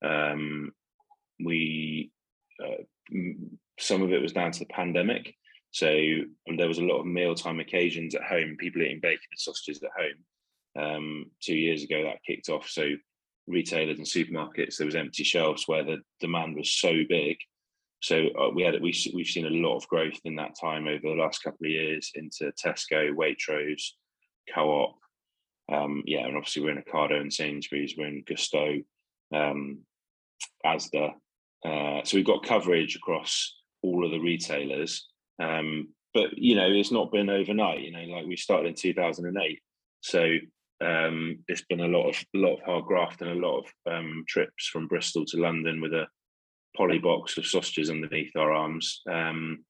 um, we, uh, some of it was down to the pandemic. So there was a lot of mealtime occasions at home, people eating bacon and sausages at home. Um, two years ago, that kicked off. So retailers and supermarkets, there was empty shelves where the demand was so big. So uh, we had we we've seen a lot of growth in that time over the last couple of years into Tesco, Waitrose, Co-op, um, yeah, and obviously we're in Ocado and Sainsbury's, we're in Gousto, um, Asda. Uh, so we've got coverage across all of the retailers. Um, but you know, it's not been overnight. You know, like we started in 2008, so um, it's been a lot of a lot of hard graft and a lot of um, trips from Bristol to London with a poly box of sausages underneath our arms, um,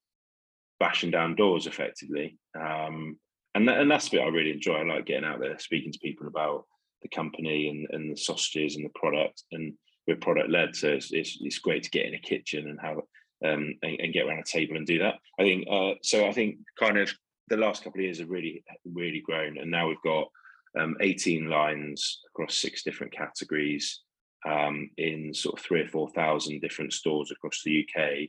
bashing down doors effectively. Um, and that, and that's the bit I really enjoy. I like getting out there, speaking to people about the company and, and the sausages and the product, and we're product led, so it's, it's, it's great to get in a kitchen and have um, and, and, get around a table and do that. I think uh, so. I think kind of the last couple of years have really really grown, and now we've got um, 18 lines across six different categories um, in sort of three or four thousand different stores across the UK.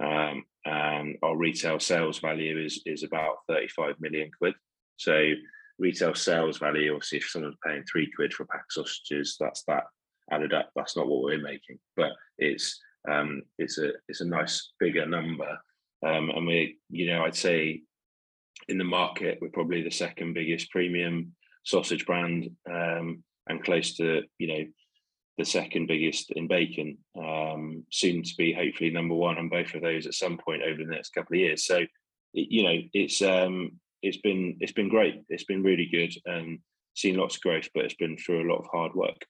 Um, and our retail sales value is is about 35 million quid. So retail sales value, obviously, if someone's paying three quid for a pack of sausages, that's that added up. That's not what we're making, but it's um, it's a it's a nice bigger number. Um, and we, you know, I'd say in the market, we're probably the second biggest premium sausage brand, um, and close to you know the second biggest in bacon. Um, soon to be hopefully number one on both of those at some point over the next couple of years. So, you know, it's um, it's been it's been great. It's been really good and seen lots of growth, but it's been through a lot of hard work.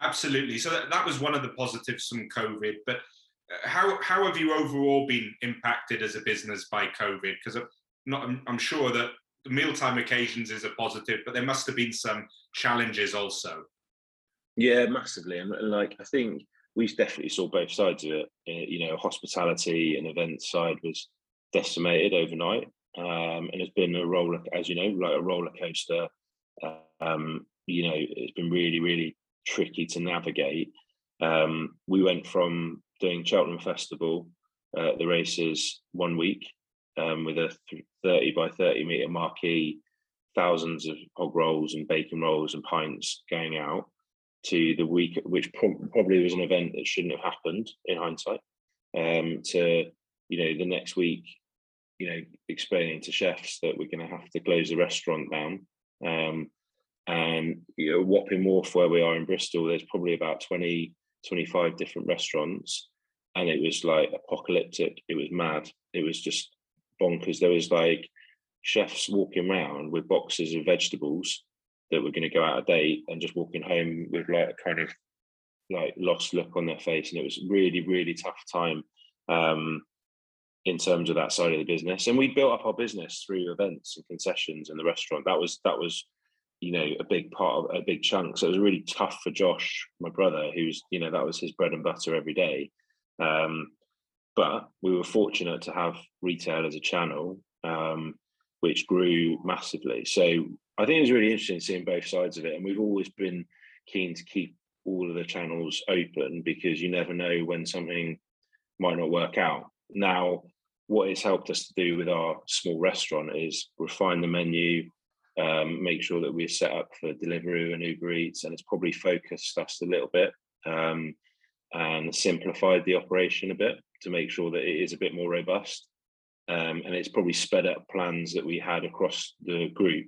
Absolutely. So that, that was one of the positives from COVID. But uh, how how have you overall been impacted as a business by COVID? Because I'm not I'm, I'm sure that mealtime occasions is a positive, but there must have been some challenges also. Yeah, massively, and, like I think we definitely saw both sides of it. Uh, you know, hospitality and event side was decimated overnight, um, and it's been a roller, as you know, like a roller coaster. Um, you know, it's been really, really tricky to navigate. Um, we went from doing Cheltenham Festival, uh, the races one week um, with a 30 by 30 meter marquee, thousands of hog rolls and bacon rolls and pints going out to the week, which pro- probably was an event that shouldn't have happened in hindsight, um, to, you know, the next week you know, explaining to chefs that we're going to have to close the restaurant down. Um, and you know, Wapping Wharf, where we are in Bristol, there's probably about 20, 25 different restaurants. And it was like apocalyptic. It was mad. It was just bonkers. There was like chefs walking around with boxes of vegetables that were going to go out of date and just walking home with like a kind of like lost look on their face. And it was really, really tough time. Um, in terms of that side of the business. And we built up our business through events and concessions and the restaurant. That was that was, you know, a big part of a big chunk. So it was really tough for Josh, my brother, who's you know that was his bread and butter every day. Um, but we were fortunate to have retail as a channel, um, which grew massively. So I think it was really interesting seeing both sides of it. And we've always been keen to keep all of the channels open because you never know when something might not work out. Now, what it's helped us to do with our small restaurant is refine the menu, um, make sure that we're set up for Deliveroo and Uber Eats, and it's probably focused us a little bit um, and simplified the operation a bit to make sure that it is a bit more robust. Um, and it's probably sped up plans that we had across the group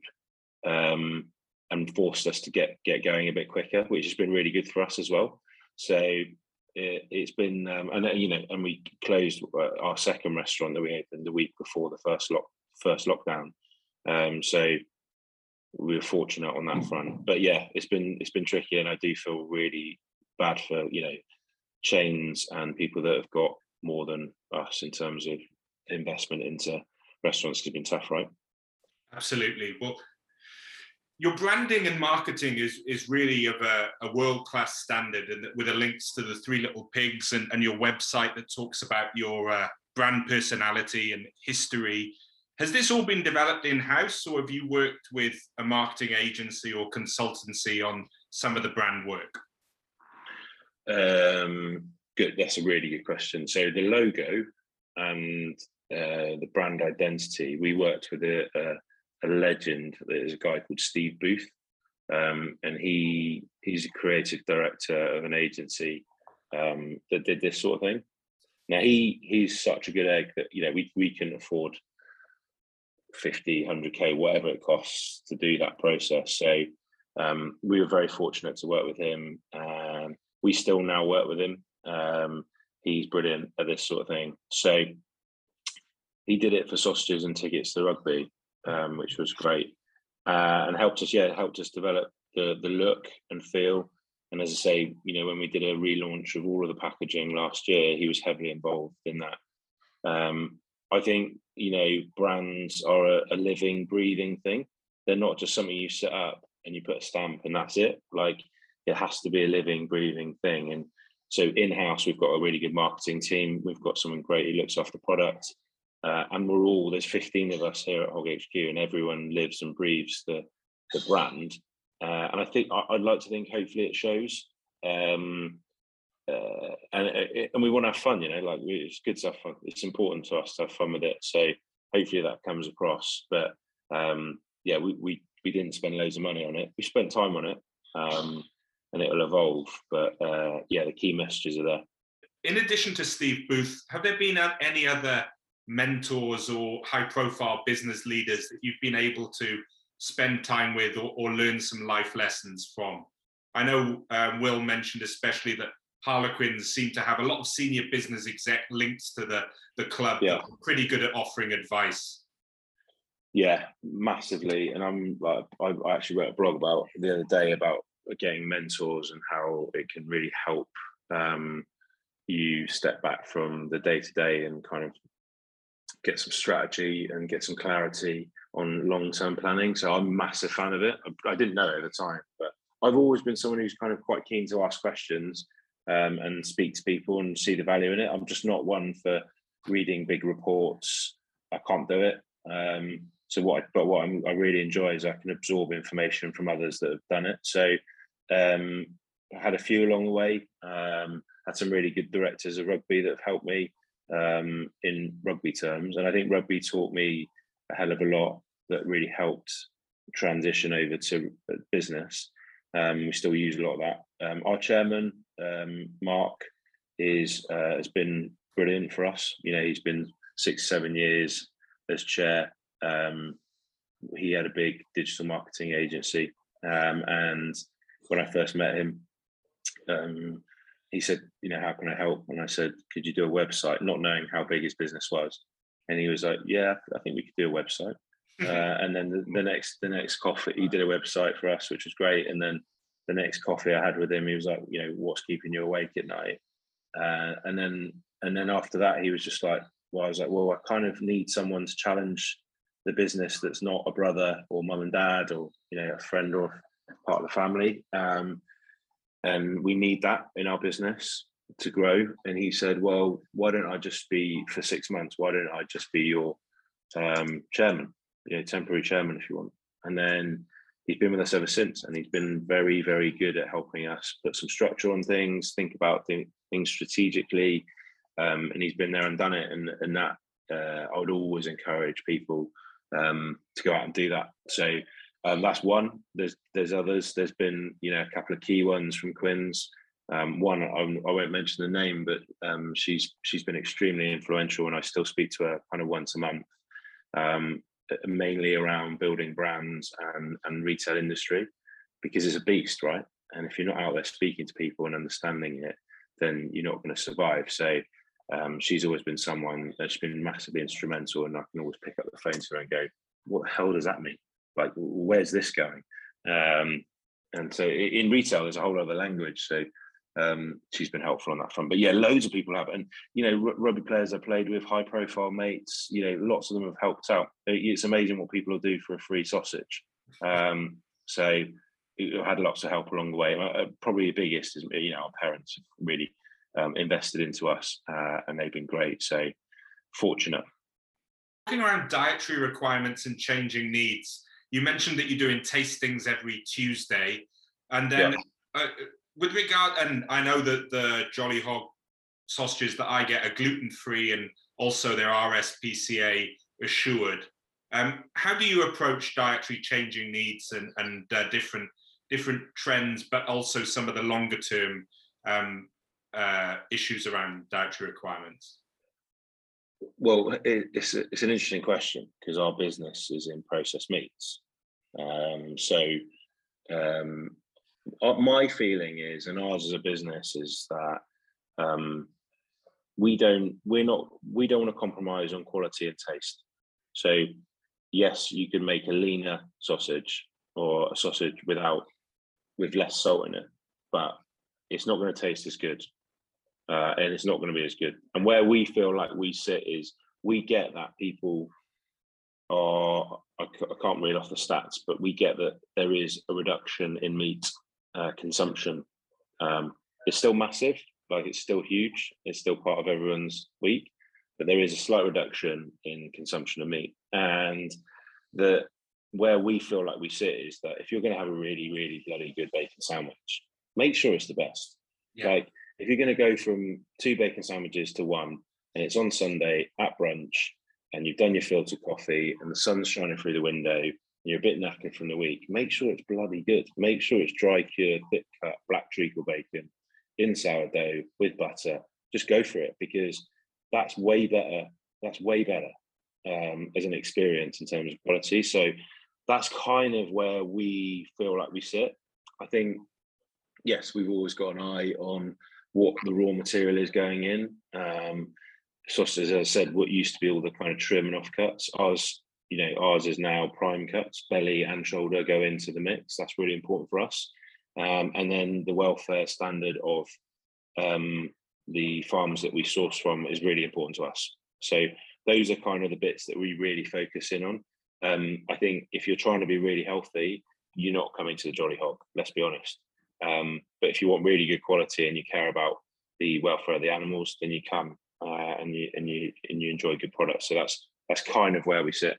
um, and forced us to get get going a bit quicker, which has been really good for us as well. So it, has been, um, and you know, and we closed uh, our second restaurant that we opened the week before the first lock first lockdown. Um, so we were fortunate on that front. But yeah, it's been it's been tricky, and I do feel really bad for you know chains and people that have got more than us in terms of investment into restaurants. It's been tough, right? Absolutely. Well, your branding and marketing is is really of a, a world class standard, and with the links to the Three Little Pigs and, and your website that talks about your uh, brand personality and history. Has this all been developed in house, or have you worked with a marketing agency or consultancy on some of the brand work? Um, good. That's a really good question. So the logo and uh, the brand identity, we worked with a, a a legend. There's a guy called Steve Booth, um, and he he's a creative director of an agency um, that did this sort of thing. Now he he's such a good egg that you know we we can afford 50, 100k, whatever it costs to do that process. So um, we were very fortunate to work with him. and we still now work with him. Um, he's brilliant at this sort of thing. So he did it for sausages and tickets to rugby um, which was great, uh, and helped us. Yeah, helped us develop the the look and feel. And as I say, you know, when we did a relaunch of all of the packaging last year, he was heavily involved in that. Um, I think you know brands are a, a living, breathing thing. They're not just something you set up and you put a stamp and that's it. Like it has to be a living, breathing thing. And so in house, we've got a really good marketing team. We've got someone great who looks after product. Uh, and we're all there's 15 of us here at Hog HQ, and everyone lives and breathes the the brand. Uh, and I think I, would like to think hopefully it shows. Um, uh, and it, and we want to have fun, you know, like it's good to have fun. It's important to us to have fun with it. So hopefully that comes across. But um, yeah, we, we we didn't spend loads of money on it. We spent time on it, um, and it'll evolve. But uh, yeah, the key messages are there. In addition to Steve Booth, have there been any other mentors or high profile business leaders that you've been able to spend time with or, or learn some life lessons from? I know um, Will mentioned especially that Harlequins seem to have a lot of senior business exec links to the, the club yeah. pretty good at offering advice. Yeah, massively. And I'm like, I, I actually wrote a blog about the other day about getting mentors and how it can really help um, you step back from the day to day and kind of get some strategy and get some clarity on long-term planning. So I'm a massive fan of it. I, I didn't know it at the time, but I've always been someone who's kind of quite keen to ask questions um, and speak to people and see the value in it. I'm just not one for reading big reports. I can't do it. Um, so what, I, but what I'm, i really enjoy is I can absorb information from others that have done it. So um, I had a few along the way. Um, had some really good directors of rugby that have helped me um, in rugby terms. And I think rugby taught me a hell of a lot that really helped transition over to business. Um, we still use a lot of that. Um, our chairman, um, Mark, is uh, has been brilliant for us. You know, he's been six, seven years as chair. Um, he had a big digital marketing agency, um, and when I first met him, he said, you know, how can I help? And I said, could you do a website? Not knowing how big his business was, and he was like, yeah, I think we could do a website. uh, and then the, the, next the next coffee, he did a website for us, which was great. And then the next coffee I had with him, he was like, you know, what's keeping you awake at night? Uh, and then and then after that, he was just like, well, I was like, well, I kind of need someone to challenge the business that's not a brother or mum and dad or you know a friend or part of the family. Um, and we need that in our business to grow. And he said, "Well, why don't I just be for six months? Why don't I just be your um, chairman, you know, temporary chairman, if you want?" And then he's been with us ever since, and he's been very, very good at helping us put some structure on things, think about th- things strategically, um, and he's been there and done it. And and that uh, I would always encourage people um, to go out and do that. So um, that's one. There's there's others. There's been you know a couple of key ones from Quins. Um, one I, I, won't mention the name, but um, she's she's been extremely influential, and I still speak to her kind of once a month, um, mainly around building brands and and retail industry, because it's a beast, right? And if you're not out there speaking to people and understanding it, then you're not going to survive. So um, she's always been someone that's been massively instrumental, and I can always pick up the phone to her and go, "What the hell does that mean? Like, where's this going?" Um, and so in retail, there's a whole other language. So um, she's been helpful on that front. But yeah, loads of people have, and you know, r- rugby players I played with, high-profile mates. You know, lots of them have helped out. It's amazing what people will do for a free sausage. Um, so it had lots of help along the way. Uh, probably the biggest is you know our parents really um, invested into us, uh, and they've been great. So fortunate. Talking around dietary requirements and changing needs, you mentioned that you're doing tastings every Tuesday, and then yeah. uh, with regard, and I know that the Jolly Hog sausages that I get are gluten free and also they're RSPCA assured. Um, how do you approach dietary changing needs and, and uh, different different trends, but also some of the longer term um, uh, issues around dietary requirements? Well, it, it's a, it's an interesting question because our business is in processed meats. Um, so um, my feeling is, and ours as a business is that um, we don't we're not we don't want to compromise on quality and taste. So yes, you can make a leaner sausage or a sausage without with less salt in it, but it's not going to taste as good, uh, and it's not going to be as good. And where we feel like we sit is we get that people are I, can't read off the stats, but we get that there is a reduction in meat uh, consumption. Um, it's still massive, like it's still huge. It's still part of everyone's week, but there is a slight reduction in consumption of meat. And the where we feel like we sit is that if you're going to have a really, really bloody good bacon sandwich, make sure it's the best. Yeah. Like if you're going to go from two bacon sandwiches to one, and it's on Sunday at brunch, and you've done your filter coffee, and the sun's shining through the window, and you're a bit knackered from the week, make sure it's bloody good. Make sure it's dry cured, thick cut, black treacle bacon in sourdough with butter. Just go for it because that's way better. That's way better um, as an experience in terms of quality. So that's kind of where we feel like we sit. I think, yes, we've always got an eye on what the raw material is going in. Um, sausage, as I said, what used to be all the kind of trim and offcuts. Ours you know, ours is now prime cuts, belly and shoulder go into the mix. That's really important for us. Um, and then the welfare standard of um, the farms that we source from is really important to us. So those are kind of the bits that we really focus in on. Um, I think if you're trying to be really healthy, you're not coming to the Jolly Hog. Let's be honest. Um, but if you want really good quality and you care about the welfare of the animals, then you come uh, and you and you and you enjoy good products. So that's that's kind of where we sit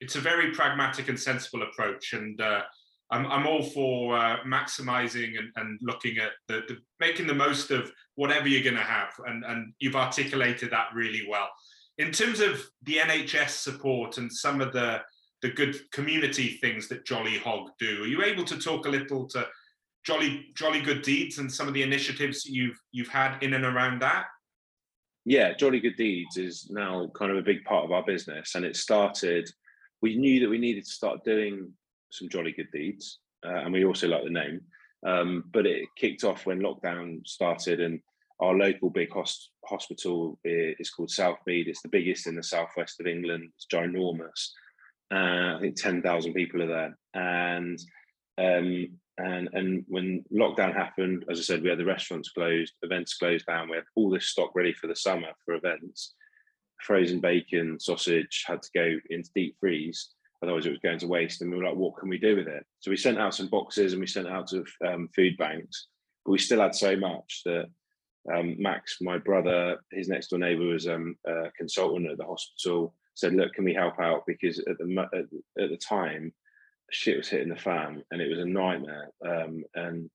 it's a very pragmatic and sensible approach, and uh, I'm, I'm all for uh, maximizing and, and looking at the, the, making the most of whatever you're going to have, and and you've articulated that really well. In terms of the NHS support and some of the the good community things that Jolly Hog do, are you able to talk a little to Jolly Jolly Good Deeds and some of the initiatives you've you've had in and around that? Yeah, Jolly Good Deeds is now kind of a big part of our business, and it started we knew that we needed to start doing some jolly good deeds, uh, and we also like the name. Um, but it kicked off when lockdown started, and our local big host- hospital is called Southmead. It's the biggest in the southwest of England. It's ginormous. Uh, I think ten thousand people are there, and um, and and when lockdown happened, as I said, we had the restaurants closed, events closed down. We had all this stock ready for the summer for events, frozen bacon, sausage had to go into deep freeze, otherwise it was going to waste. And we were like, what can we do with it? So we sent out some boxes and we sent out to um, food banks, but we still had so much that um, Max, my brother, his next door neighbour was um, a consultant at the hospital, said, look, can we help out? Because at the, at, at the time, shit was hitting the fan and it was a nightmare. Um, and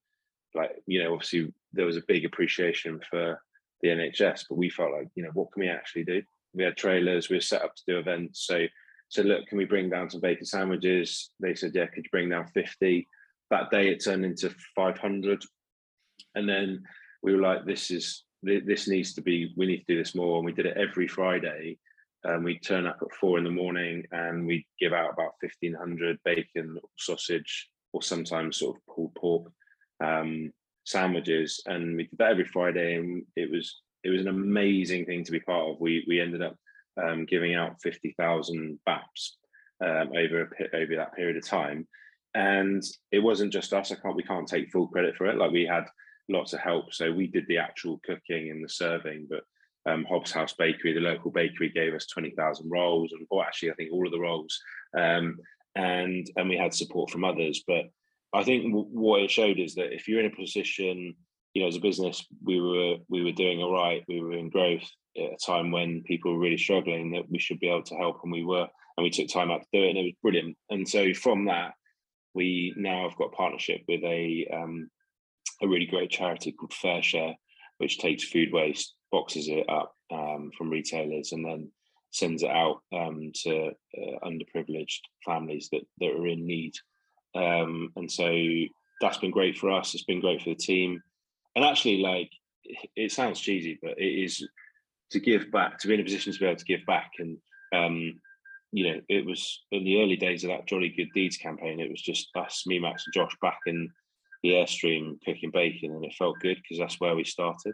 like, you know, obviously there was a big appreciation for the NHS, but we felt like, you know, what can we actually do? we had trailers, we were set up to do events. So said, look, can we bring down some bacon sandwiches? They said, yeah, could you bring down 50? That day it turned into 500. And then we were like, this is, this needs to be, we need to do this more. And we did it every Friday. And we turn up at four in the morning and we give out about 1500 bacon, sausage, or sometimes sort of pulled pork um, sandwiches. And we did that every Friday. And it was, it was an amazing thing to be part of. We, we ended up um, giving out 50,000 BAPs um, over over that period of time. And it wasn't just us. I can't. We can't take full credit for it. Like we had lots of help. So we did the actual cooking and the serving, but um, Hobbs House Bakery, the local bakery, gave us twenty thousand rolls, and or actually, I think all of the rolls. Um, and and we had support from others. But I think w- what it showed is that if you're in a position, you know, as a business, we were we were doing all right. We were in growth at a time when people were really struggling that we should be able to help and we were and we took time out to do it and it was brilliant and so from that we now have got a partnership with a um, a really great charity called FareShare which takes food waste boxes it up um, from retailers and then sends it out um, to uh, underprivileged families that, that are in need um, and so that's been great for us it's been great for the team and actually like it sounds cheesy but it is to give back, to be in a position to be able to give back. And um, you know, it was in the early days of that Jolly Good Deeds campaign. It was just us, me, Max, and Josh back in the airstream cooking bacon, and it felt good because that's where we started.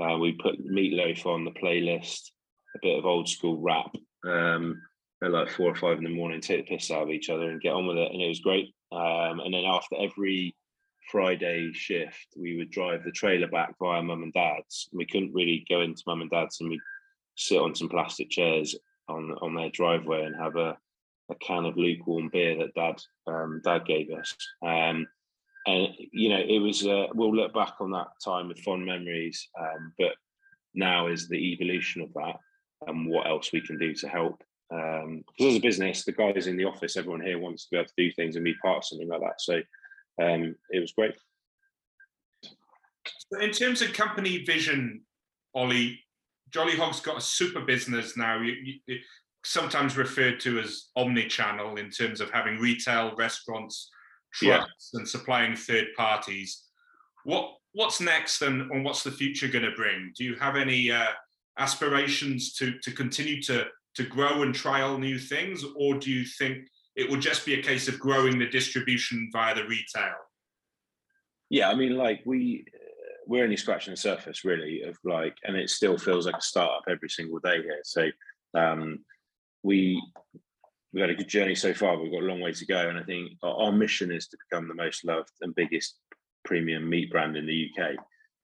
Uh, we put meatloaf on the playlist, a bit of old school rap, um, at like four or five in the morning, take the piss out of each other and get on with it, and it was great. Um, and then after every Friday shift, we would drive the trailer back via mum and dad's. We couldn't really go into mum and dad's and we sit on some plastic chairs on on their driveway and have a, a can of lukewarm beer that dad um, dad gave us. Um, and you know, it was uh, we'll look back on that time with fond memories. Um, but now is the evolution of that and what else we can do to help. Because um, as a business, the guys in the office, everyone here wants to be able to do things and be part of something like that. So um, it was great. so In terms of company vision, Ollie, Jolly Hog's got a super business now. You, you, sometimes referred to as omni-channel in terms of having retail, restaurants, trucks, yeah. and supplying third parties. What what's next, and, and what's the future going to bring? Do you have any uh, aspirations to to continue to to grow and trial new things, or do you think it will just be a case of growing the distribution via the retail. Yeah, I mean, like we we're only scratching the surface really of like, and it still feels like a startup every single day here. So um, we we've had a good journey so far. We've got a long way to go, and I think our, our mission is to become the most loved and biggest premium meat brand in the UK.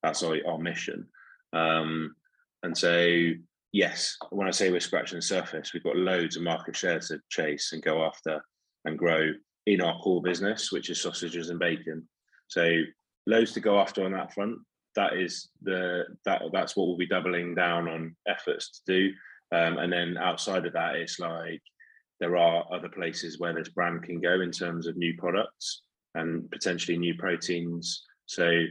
That's our, our mission. Um, and so yes, when I say we're scratching the surface, we've got loads of market share to chase and go after and grow in our core business, which is sausages and bacon. So loads to go after on that front. That is the that that's what we'll be doubling down on efforts to do. Um, and then outside of that, it's like there are other places where this brand can go in terms of new products and potentially new proteins. So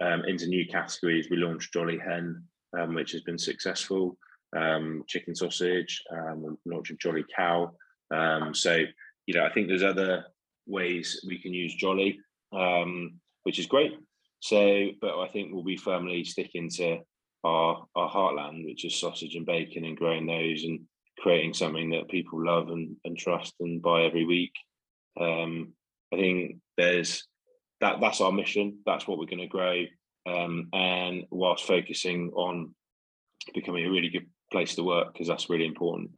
um, into new categories, we launched Jolly Hen, um, which has been successful um, chicken sausage, um, launching Jolly Cow. Um, so, you know, I think there's other ways we can use Jolly, um, which is great. So, but I think we'll be firmly sticking to our our heartland, which is sausage and bacon, and growing those and creating something that people love and, and trust and buy every week. Um, I think there's that that's our mission. That's what we're going to grow. Um, and whilst focusing on becoming a really good place to work because that's really important.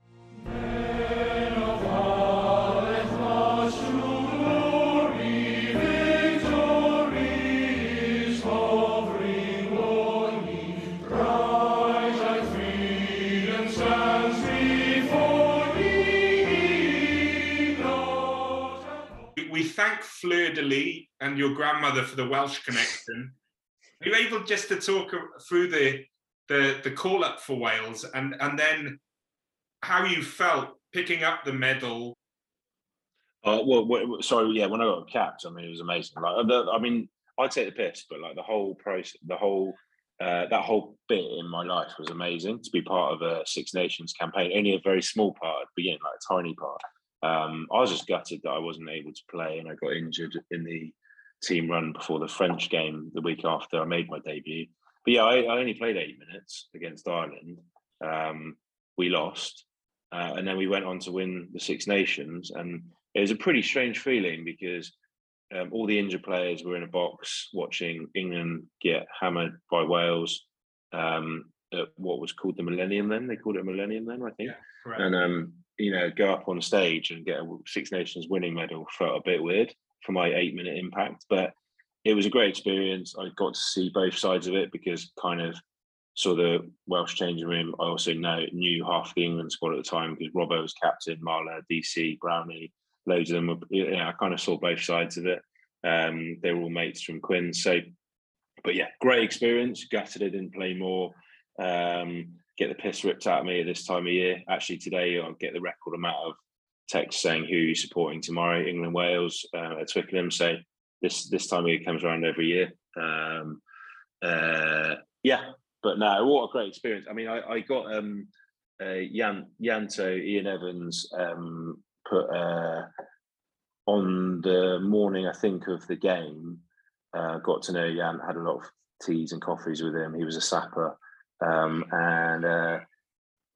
Fleur de Lis and your grandmother for the Welsh connection. Are you able just to talk through the the the call up for Wales and and then how you felt picking up the medal. Uh, well, sorry, yeah, when I got capped, I mean, it was amazing. Like, I mean, I take the piss, but like the whole process, the whole uh, that whole bit in my life was amazing to be part of a Six Nations campaign. Only a very small part the beginning, like a tiny part. Um, I was just gutted that I wasn't able to play, and I got injured in the team run before the French game the week after I made my debut. But yeah, I, I only played eight minutes against Ireland. Um, we lost, uh, and then we went on to win the Six Nations, and it was a pretty strange feeling because um, all the injured players were in a box watching England get hammered by Wales um, at what was called the Millennium. Then they called it a Millennium. Then I think, Yeah, and um, you know, go up on stage and get a Six Nations winning medal felt a bit weird for my eight minute impact, but it was a great experience. I got to see both sides of it because kind of saw the Welsh changing room. I also know knew half the England squad at the time because Robbo was captain, Marler, DC, Brownie, loads of them. Were, yeah, I kind of saw both sides of it. Um, they were all mates from Quins. So, but yeah, great experience. Gutted I didn't play more. Um, get the piss ripped out of me at this time of year. Actually, today I'll get the record amount of texts saying who you're supporting tomorrow, England, Wales uh, at Twickenham. So this this time of year comes around every year. Um, uh, yeah, but no, what a great experience. I mean, I, I got um, uh, Jan Yanto Ian Evans um, put uh, on the morning, I think, of the game. Uh, got to know Jan, had a lot of teas and coffees with him. He was a sapper um, and uh,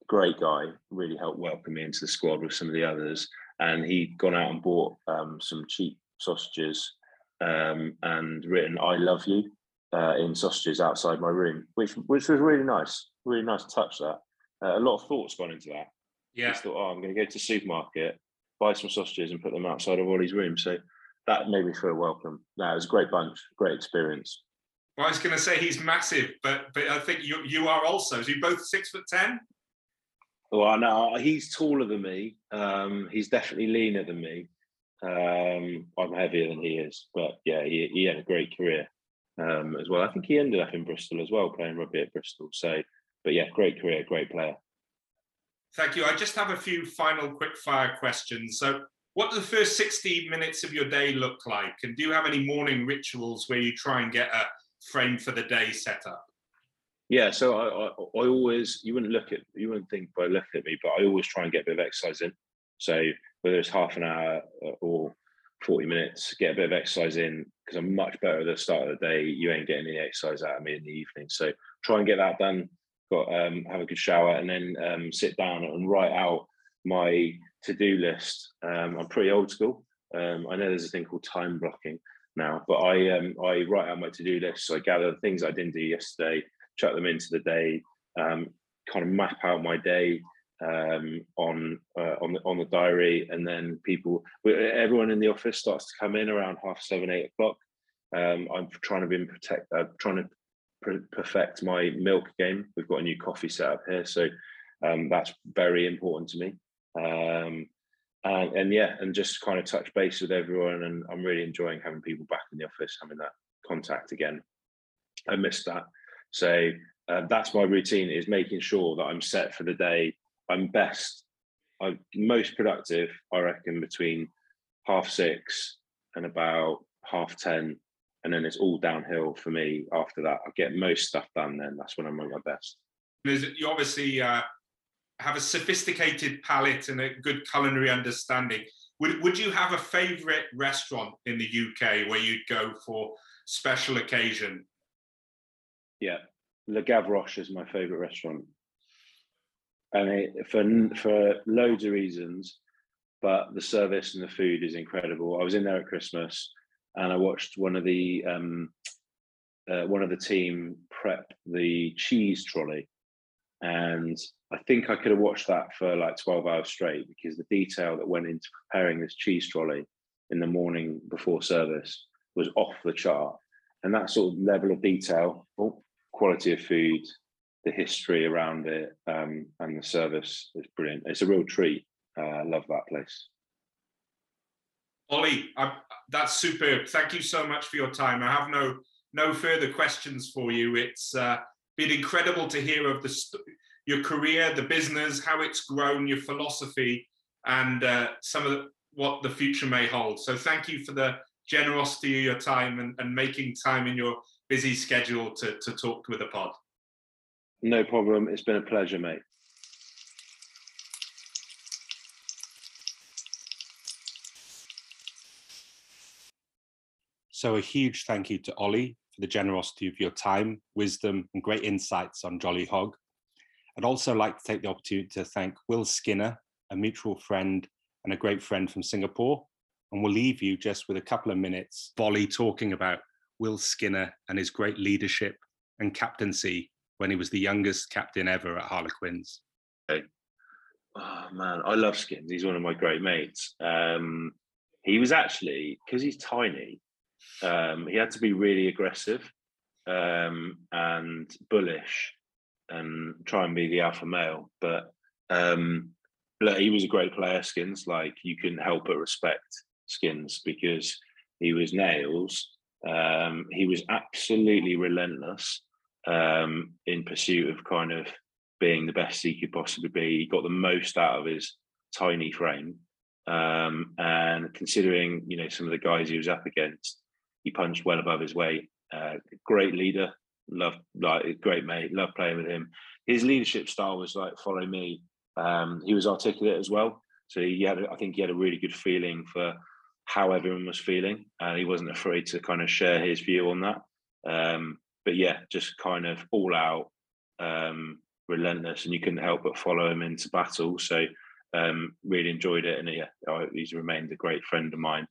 great guy. Really helped welcome me into the squad with some of the others. And he'd gone out and bought um, some cheap sausages um, and written "I love you" uh, in sausages outside my room, which which was really nice. Really nice touch. That uh, a lot of thoughts gone into that. Yeah. Just thought, oh, I'm going to go to the supermarket, buy some sausages, and put them outside of Ollie's room. So that made me feel welcome. No, was a great bunch, great experience. Well, I was going to say he's massive, but but I think you you are also. So you both six foot ten. Well, no, he's taller than me. Um, he's definitely leaner than me. Um, I'm heavier than he is, but yeah, he, he had a great career um, as well. I think he ended up in Bristol as well, playing rugby at Bristol. So, but yeah, great career, great player. Thank you. I just have a few final quick fire questions. So, what do the first 60 minutes of your day look like? And do you have any morning rituals where you try and get a frame for the day set up? Yeah, so I, I, I always you wouldn't look at you wouldn't think by looking at me, but I always try and get a bit of exercise in. So whether it's half an hour uh, or 40 minutes, get a bit of exercise in because I'm much better at the start of the day. You ain't getting any exercise out of me in the evening. So try and get that done. Got um, have a good shower and then um, sit down and write out my to-do list. Um, I'm pretty old school. Um, I know there's a thing called time blocking now, but I um, I write out my to-do list. So I gather the things I didn't do yesterday, chuck them into the day, um, kind of map out my day um, on uh, on the on the diary, and then people, everyone in the office starts to come in around half seven, eight o'clock. Um, I'm trying to protect, uh, trying to perfect my milk game. We've got a new coffee set up here, so um, that's very important to me. And, and yeah, and just kind of touch base with everyone, and I'm really enjoying having people back in the office, having that contact again. I missed that, so uh, that's my routine: is making sure that I'm set for the day. I'm best, I'm most productive, I reckon, between half six and about half ten and then it's all downhill for me after that. I get most stuff done then. That's when I'm at my best. You obviously uh, have a sophisticated palate and a good culinary understanding. Would, would you have a favourite restaurant in the UK where you'd go for special occasion? Yeah, Le Gavroche is my favourite restaurant. And it, for for loads of reasons, but the service and the food is incredible. I was in there at Christmas and I watched one of the um, uh, one of the team prep the cheese trolley, and I think I could have watched that for like twelve hours straight because the detail that went into preparing this cheese trolley in the morning before service was off the chart, and that sort of level of detail, oh, quality of food, the history around it, um, and the service is brilliant. It's a real treat. Uh, I love that place. Ollie, I, that's superb. Thank you so much for your time. I have no no further questions for you. It's uh, been incredible to hear of the your career, the business, how it's grown, your philosophy, and uh, some of the, what the future may hold. So thank you for the generosity of your time and, and making time in your busy schedule to, to talk with the pod. No problem. It's been a pleasure, mate. So a huge thank you to Ollie for the generosity of your time, wisdom, and great insights on Jolly Hog. I'd also like to take the opportunity to thank Will Skinner, a mutual friend and a great friend from Singapore. And we'll leave you just with a couple of minutes, Ollie talking about Will Skinner and his great leadership and captaincy when he was the youngest captain ever at Harlequins. Okay. Oh man, I love Skins. He's one of my great mates. Um, he was actually because he's tiny. Um, he had to be really aggressive um, and bullish and try and be the alpha male. But um, he was a great player, Skins. Like you couldn't help but respect Skins because he was nails. Um, he was absolutely relentless um, in pursuit of kind of being the best he could possibly be. He got the most out of his tiny frame. Um, and considering, you know, some of the guys he was up against, he punched well above his weight. Uh, great leader, love like great mate, love playing with him. His leadership style was like follow me. Um, he was articulate as well, so he had, I think, he had a really good feeling for how everyone was feeling, and he wasn't afraid to kind of share his view on that. Um, but yeah, just kind of all out, um, relentless, and you couldn't help but follow him into battle. So um, really enjoyed it, and yeah, he's remained a great friend of mine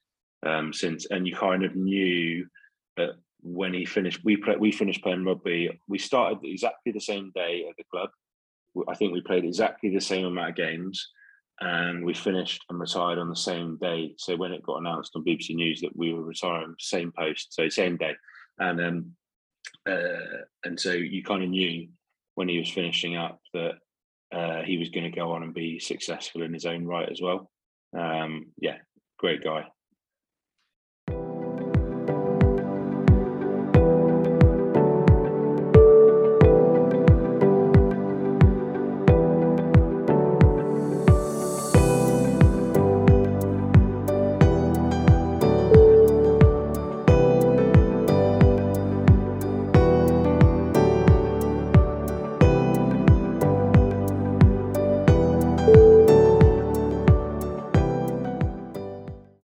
um, since. And you kind of knew that when he finished, we play, we finished playing rugby. We started exactly the same day at the club. I think we played exactly the same amount of games, and we finished and retired on the same day. So when it got announced on BBC News that we were retiring, same post, so same day, and um, uh, and so you kind of knew when he was finishing up that uh, he was going to go on and be successful in his own right as well. Um, yeah, great guy.